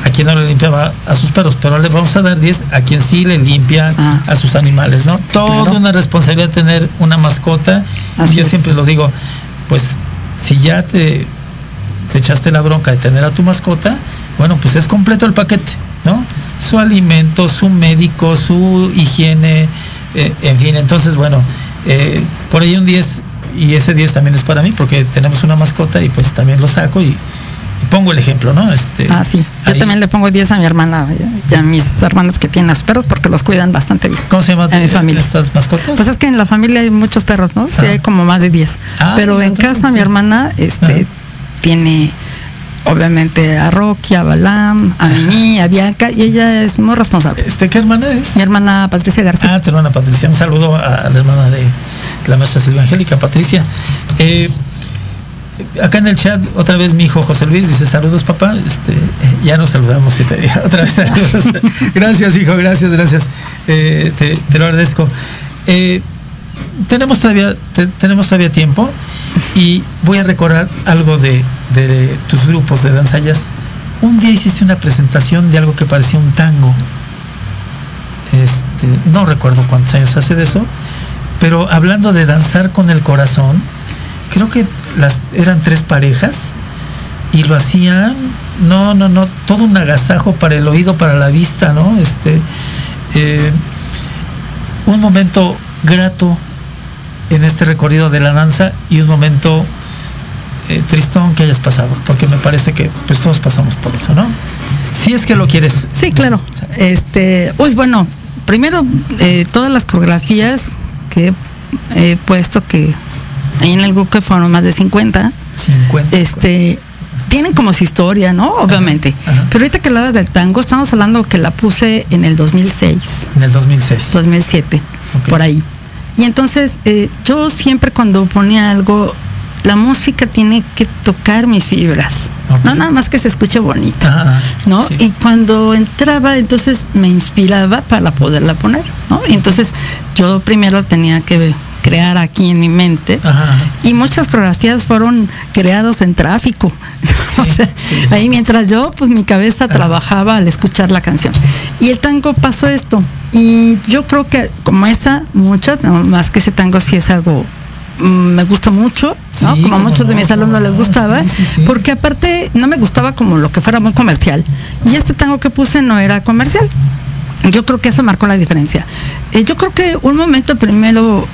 Speaker 2: a quien no le limpiaba a sus perros, pero le vamos a dar 10 a quien sí le limpia
Speaker 5: Ah.
Speaker 2: a sus animales, ¿no? Toda
Speaker 5: Claro.
Speaker 2: una responsabilidad tener una mascota.
Speaker 5: Así
Speaker 2: y yo
Speaker 5: es.
Speaker 2: siempre lo digo, pues si ya te, te echaste la bronca de tener a tu mascota, bueno, pues es completo el paquete, ¿no? Su alimento, su médico, su higiene, eh, en fin, entonces, bueno, eh, por ahí un 10, y ese 10 también es para mí, porque tenemos una mascota y pues también lo saco y pongo el ejemplo, ¿no? Este,
Speaker 5: Ah, sí. Yo
Speaker 2: ahí-
Speaker 5: también le pongo 10 a mi hermana y a mis hermanas que tienen a sus perros porque los cuidan bastante bien.
Speaker 2: ¿Cómo se llama
Speaker 5: En mi familia.
Speaker 2: estas mascotas?
Speaker 5: Pues es que en la familia hay muchos perros, ¿no? Sí,
Speaker 2: Ah.
Speaker 5: hay como más de 10.
Speaker 2: Ah,
Speaker 5: Pero en casa mi hermana este,
Speaker 2: Ajá.
Speaker 5: tiene obviamente a Rocky, a Balam, a Mimi, a Bianca y ella es muy responsable.
Speaker 2: Este, ¿Qué hermana es?
Speaker 5: Mi hermana Patricia García.
Speaker 2: Ah, tu hermana Patricia. Un saludo a la hermana de la maestra Silvia Angélica, Patricia. Eh, acá en el chat, otra vez mi hijo José Luis dice saludos, papá. Este, eh, ya nos saludamos siete días. Otra vez saludos. gracias, hijo, gracias, gracias. Eh, te, te lo agradezco. Eh, tenemos todavía, te- tenemos todavía tiempo y voy a recordar algo de, de tus grupos de danza jazz. Un día hiciste una presentación de algo que parecía un tango. Este, no recuerdo cuántos años hace de eso, pero hablando de danzar con el corazón, creo que las eran tres parejas y lo hacían, no, no, no, todo un agasajo para el oído, para la vista, ¿no? Este, eh, un momento grato en este recorrido de la danza y un momento eh, tristón que hayas pasado, porque me parece que pues todos pasamos por eso, ¿no? Si es que lo quieres.
Speaker 5: Sí, claro. Este, uy, bueno, primero eh, todas las coreografías que he puesto que ahí en el grupo fueron más de 50,
Speaker 2: 50.
Speaker 5: este tienen como su historia, ¿no? Obviamente.
Speaker 2: ajá.
Speaker 5: Pero ahorita que hablabas del tango, estamos hablando que la puse en el 2006,
Speaker 2: En el 2006.
Speaker 5: 2007,
Speaker 2: Ok.
Speaker 5: por ahí. Y entonces eh, yo siempre cuando ponía algo, la música tiene que tocar mis fibras. No nada más que se escuche bonita.
Speaker 2: Ajá,
Speaker 5: ¿no?
Speaker 2: sí.
Speaker 5: Y cuando entraba, entonces me inspiraba para poderla poner, ¿no? Y entonces yo primero tenía que crear aquí en mi mente.
Speaker 2: Ajá.
Speaker 5: Y muchas coreografías fueron creadas en tráfico. o sea,
Speaker 2: sí, sí,
Speaker 5: ahí mientras yo, pues mi cabeza trabajaba al escuchar la canción. Y el tango pasó esto. Y yo creo que como esa, muchas, no, más que ese tango sí es algo mm, me gusta mucho, ¿no?
Speaker 2: Sí,
Speaker 5: como a muchos de mis alumnos les gustaba,
Speaker 2: sí, sí, sí.
Speaker 5: porque aparte no me gustaba como lo que fuera muy comercial. Y este tango que puse no era comercial. Yo creo que eso marcó la diferencia. Eh, yo creo que un momento primero,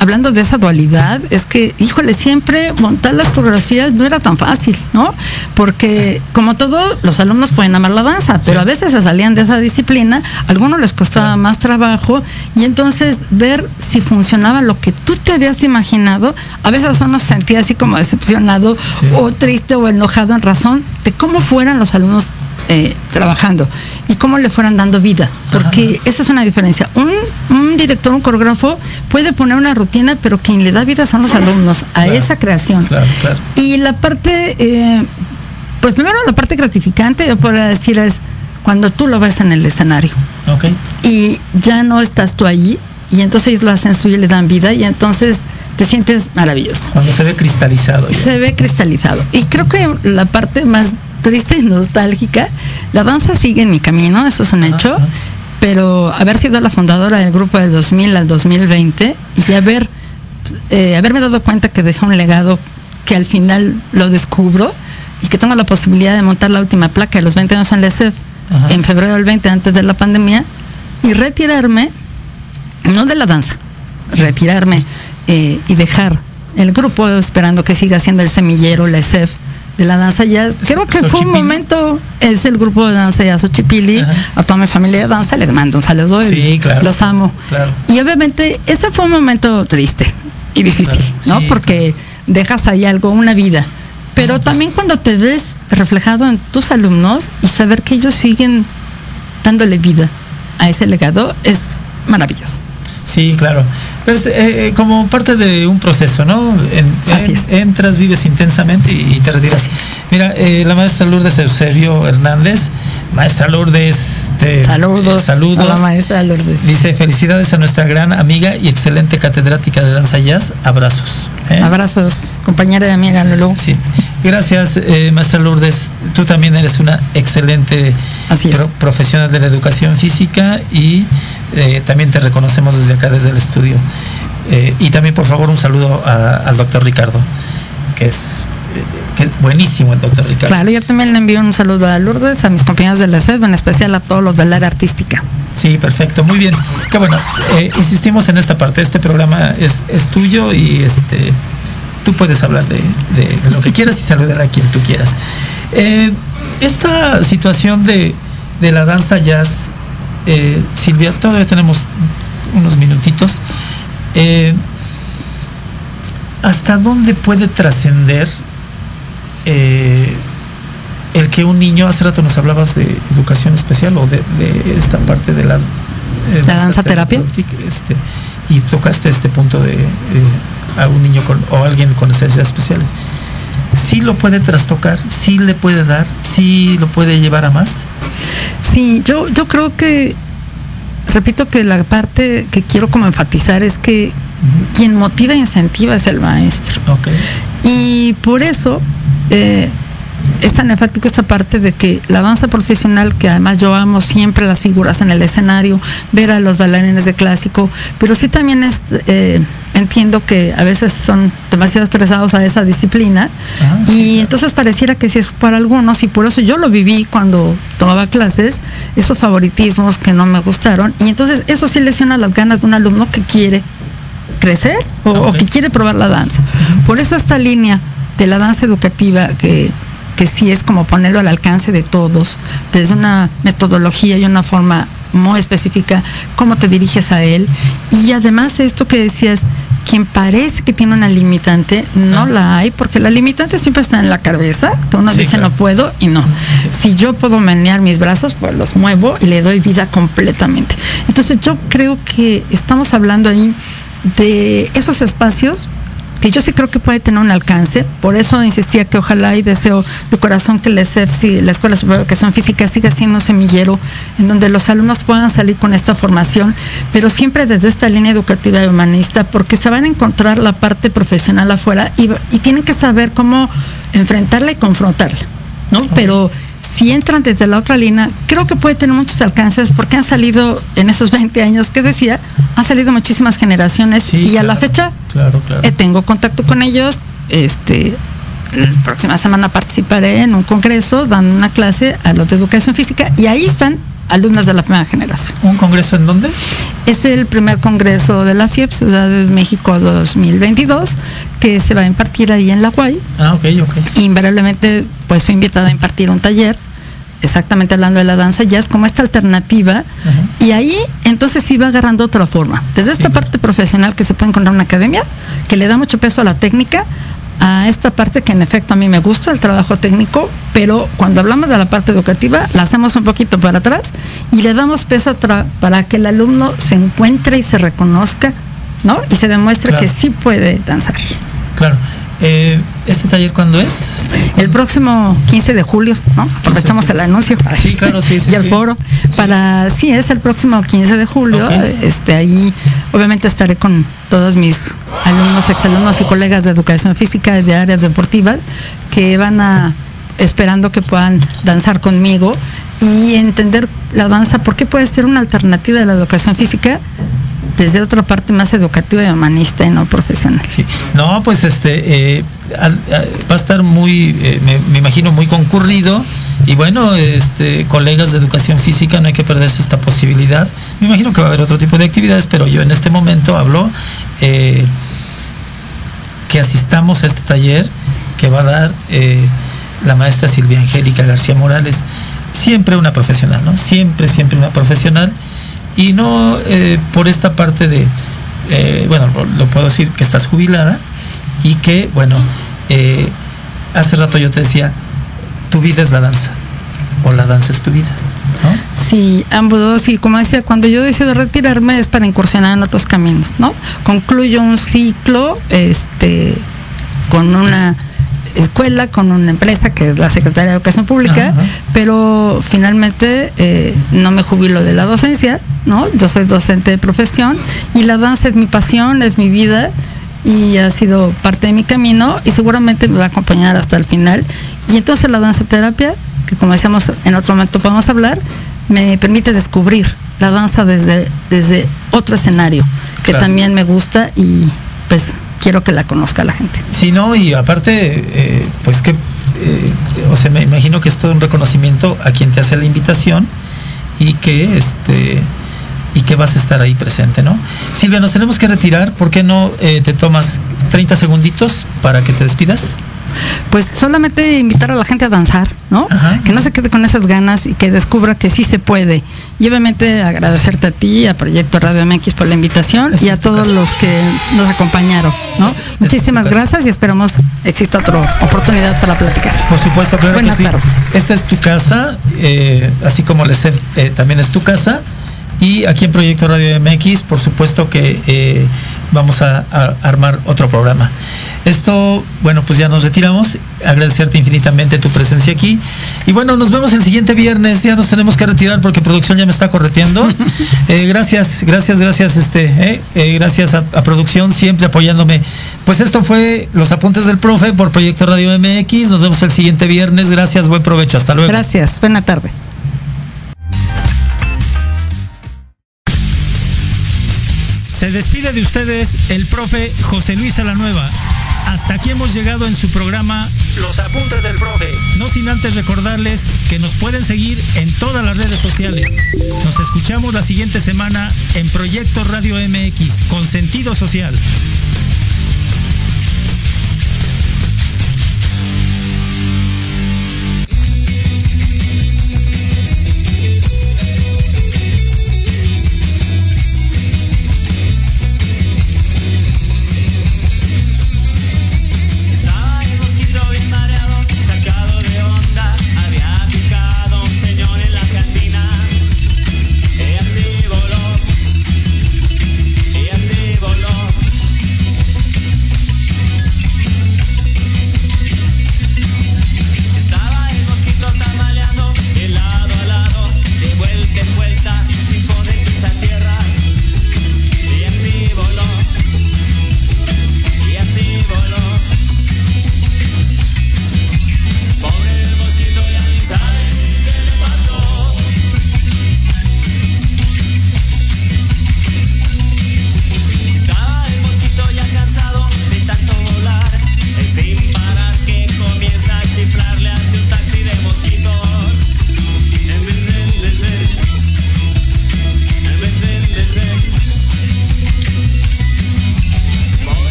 Speaker 5: hablando de esa dualidad, es que, híjole, siempre montar las coreografías no era tan fácil, ¿no? Porque, como todo, los alumnos pueden amar la danza, pero a veces se salían de esa disciplina, a algunos les costaba más trabajo, y entonces ver si funcionaba lo que tú te habías imaginado, a veces uno se sentía así como decepcionado,
Speaker 2: Sí.
Speaker 5: o triste o enojado en razón de cómo fueran los alumnos eh, trabajando y cómo le fueran dando vida, porque esa es una diferencia. Un, un, director, un coreógrafo puede poner una rutina, pero quien le da vida son los alumnos a esa creación. Y la parte, eh, pues primero la parte gratificante, yo podría decir, es cuando tú lo ves en el escenario. Y ya no estás tú allí, y entonces ellos lo hacen suyo y le dan vida, y entonces te sientes maravilloso.
Speaker 2: Cuando se ve cristalizado.
Speaker 5: Se ve cristalizado. Y creo que la parte más triste y nostálgica. La danza sigue en mi camino, eso es un hecho, pero haber sido la fundadora del grupo del 2000 al 2020 y haber, eh, haberme dado cuenta que dejé un legado que al final lo descubro y que tengo la posibilidad de montar la última placa de los 20 años en la ESEF en febrero del 20 antes de la pandemia y retirarme, no de la danza, retirarme eh, y dejar el grupo esperando que siga siendo el semillero, la ESEF de la danza ya Creo que fue un momento, es el grupo de danza ya Xochipili, a toda mi familia de danza les mando un saludo y los amo. Y obviamente ese fue un momento triste y difícil, ¿no? Porque dejas ahí algo, una vida. Pero también cuando te ves reflejado en tus alumnos y saber que ellos siguen dándole vida a ese legado es maravilloso.
Speaker 2: Sí, claro. Pues eh, como parte de un proceso, ¿no? entras, vives intensamente y, te retiras. Mira, eh, la maestra Lourdes Eusebio Hernández, maestra Lourdes, te,
Speaker 5: saludos,
Speaker 2: saludos.
Speaker 5: A la maestra Lourdes.
Speaker 2: Dice felicidades a nuestra gran amiga y excelente catedrática de danza jazz. Abrazos.
Speaker 5: ¿eh? Abrazos, compañera de amiga Lulu.
Speaker 2: Sí. Gracias, maestra Lourdes. Tú también eres una excelente profesional de la educación física y eh, también te reconocemos desde acá, desde el estudio. Eh, y también, por favor, un saludo al doctor Ricardo, que es, eh, es buenísimo el doctor Ricardo.
Speaker 5: Claro, yo también le envío un saludo a Lourdes, a mis compañeros de la SED, en especial a todos los del área artística.
Speaker 2: Sí, perfecto, muy bien. Que bueno, insistimos en esta parte, este programa es, es tuyo y este tú puedes hablar de, lo que quieras y saludar a quien tú quieras. esta situación de, de la danza jazz eh, Silvia, todavía tenemos unos minutitos. Eh, ¿Hasta dónde puede trascender eh, el que un niño, hace rato nos hablabas de educación especial o de, esta parte de la,
Speaker 5: danza terapia?
Speaker 2: Este, y tocaste este punto de a un niño con, o alguien con necesidades especiales. ¿Sí lo puede trastocar? ¿Sí le puede dar? ¿Sí lo puede llevar a más?
Speaker 5: Sí, yo, yo creo que, repito que la parte que quiero como enfatizar es que quien motiva e incentiva es el maestro. Y por eso eh, es tan enfático esta parte de que la danza profesional, que además yo amo siempre las figuras en el escenario, ver a los bailarines de clásico, pero sí también es... Eh, entiendo que a veces son demasiado estresados a esa disciplina. Ah, y entonces pareciera que si es para algunos y por eso yo lo viví cuando tomaba clases, esos favoritismos que no me gustaron y entonces eso sí lesiona las ganas de un alumno que quiere crecer o, que quiere probar la danza. Por eso esta línea de la danza educativa que que sí es como ponerlo al alcance de todos, desde una metodología y una forma muy específica, cómo te diriges a él. Y además esto que decías, quien parece que tiene una limitante, no la hay, porque la limitante siempre está en la cabeza, uno dice no puedo y no. Si yo puedo menear mis brazos, pues los muevo y le doy vida completamente. Entonces yo creo que estamos hablando ahí de esos espacios que yo sí creo que puede tener un alcance. Por eso insistía que ojalá y deseo de corazón que la ESEF, la Escuela Superior de Educación Física, siga siendo un semillero en donde los alumnos puedan salir con esta formación, pero siempre desde esta línea educativa y humanista, porque se van a encontrar la parte profesional afuera y, tienen que saber cómo enfrentarla y confrontarla, ¿no? Pero si entran desde la otra línea, creo que puede tener muchos alcances porque han salido en esos 20 años que decía, han salido muchísimas generaciones y a la fecha eh, tengo contacto con ellos. Este, la próxima semana participaré en un congreso dando una clase a los de educación física y ahí están alumnas de la primera generación.
Speaker 2: ¿Un congreso en dónde?
Speaker 5: Es el primer congreso de la FIEP, Ciudad de México 2022, que se va a impartir ahí en la UAI.
Speaker 2: Ah, ok, ok.
Speaker 5: Invariablemente, pues fui invitada a impartir un taller exactamente hablando de la danza es como esta alternativa y ahí entonces va agarrando otra forma. Desde esta parte profesional que se puede encontrar en una academia, que le da mucho peso a la técnica, a esta parte que en efecto a mí me gusta, el trabajo técnico, pero cuando hablamos de la parte educativa la hacemos un poquito para atrás y le damos peso para que el alumno se encuentre y se reconozca, ¿no? Y se demuestre que sí puede danzar.
Speaker 2: Claro. Eh, ¿Este taller cuándo es?
Speaker 5: El próximo 15 de julio, ¿no? Aprovechamos el anuncio.
Speaker 2: Sí, claro, sí, sí
Speaker 5: Y el foro. Para, sí, es el próximo 15 de julio. Este, ahí obviamente estaré con todos mis alumnos, exalumnos y colegas de educación física y de áreas deportivas que van a esperando que puedan danzar conmigo y entender la danza, porque puede ser una alternativa de la educación física desde otra parte más educativa y humanista y no profesional.
Speaker 2: Sí. No, pues este eh, va a estar muy, eh, me, imagino, muy concurrido. Y bueno, este, colegas de educación física, no hay que perderse esta posibilidad. Me imagino que va a haber otro tipo de actividades, pero yo en este momento hablo eh, que asistamos a este taller que va a dar la maestra Silvia Angélica García Morales. Siempre una profesional, ¿no? Siempre, siempre una profesional y no eh, por esta parte de, eh, bueno, lo, puedo decir que estás jubilada y que, bueno, eh, hace rato yo te decía, tu vida es la danza o la danza es tu vida. ¿no?
Speaker 5: Sí, ambos dos, y como decía, cuando yo decido retirarme es para incursionar en otros caminos, ¿no? Concluyo un ciclo, este, con una escuela con una empresa que es la Secretaría de Educación Pública, pero finalmente eh, no me jubilo de la docencia, ¿no? Yo soy docente de profesión y la danza es mi pasión, es mi vida y ha sido parte de mi camino y seguramente me va a acompañar hasta el final. Y entonces la danza terapia, que como decíamos en otro momento podemos hablar, me permite descubrir la danza desde, desde otro escenario, que también me gusta y pues quiero que la conozca la gente.
Speaker 2: Sí, no, y aparte, eh, pues que, eh, o sea, me imagino que es todo un reconocimiento a quien te hace la invitación y que este y que vas a estar ahí presente, ¿no? Silvia, nos tenemos que retirar, ¿por qué no eh, te tomas 30 segunditos para que te despidas?
Speaker 5: Pues solamente invitar a la gente a danzar, ¿no? Que no se quede con esas ganas y que descubra que sí se puede. Y obviamente agradecerte a ti, a Proyecto Radio MX por la invitación y a todos los que nos acompañaron, ¿no? Muchísimas gracias y esperamos exista otra oportunidad para platicar.
Speaker 2: Por supuesto, claro que sí. Esta es tu casa, eh, así como les eh, también es tu casa. Y aquí en Proyecto Radio MX, por supuesto que eh, vamos a, armar otro programa. Esto, bueno, pues ya nos retiramos. Agradecerte infinitamente tu presencia aquí. Y bueno, nos vemos el siguiente viernes. Ya nos tenemos que retirar porque producción ya me está correteando. Eh, gracias, gracias, gracias, este, eh, eh, gracias a, a, producción siempre apoyándome. Pues esto fue los apuntes del profe por Proyecto Radio MX. Nos vemos el siguiente viernes. Gracias, buen provecho. Hasta luego.
Speaker 5: Gracias, buena tarde.
Speaker 2: Se despide de ustedes el profe José Luis Alanueva. Hasta aquí hemos llegado en su programa Los Apuntes del Profe. No sin antes recordarles que nos pueden seguir en todas las redes sociales. Nos escuchamos la siguiente semana en Proyecto Radio MX con sentido social.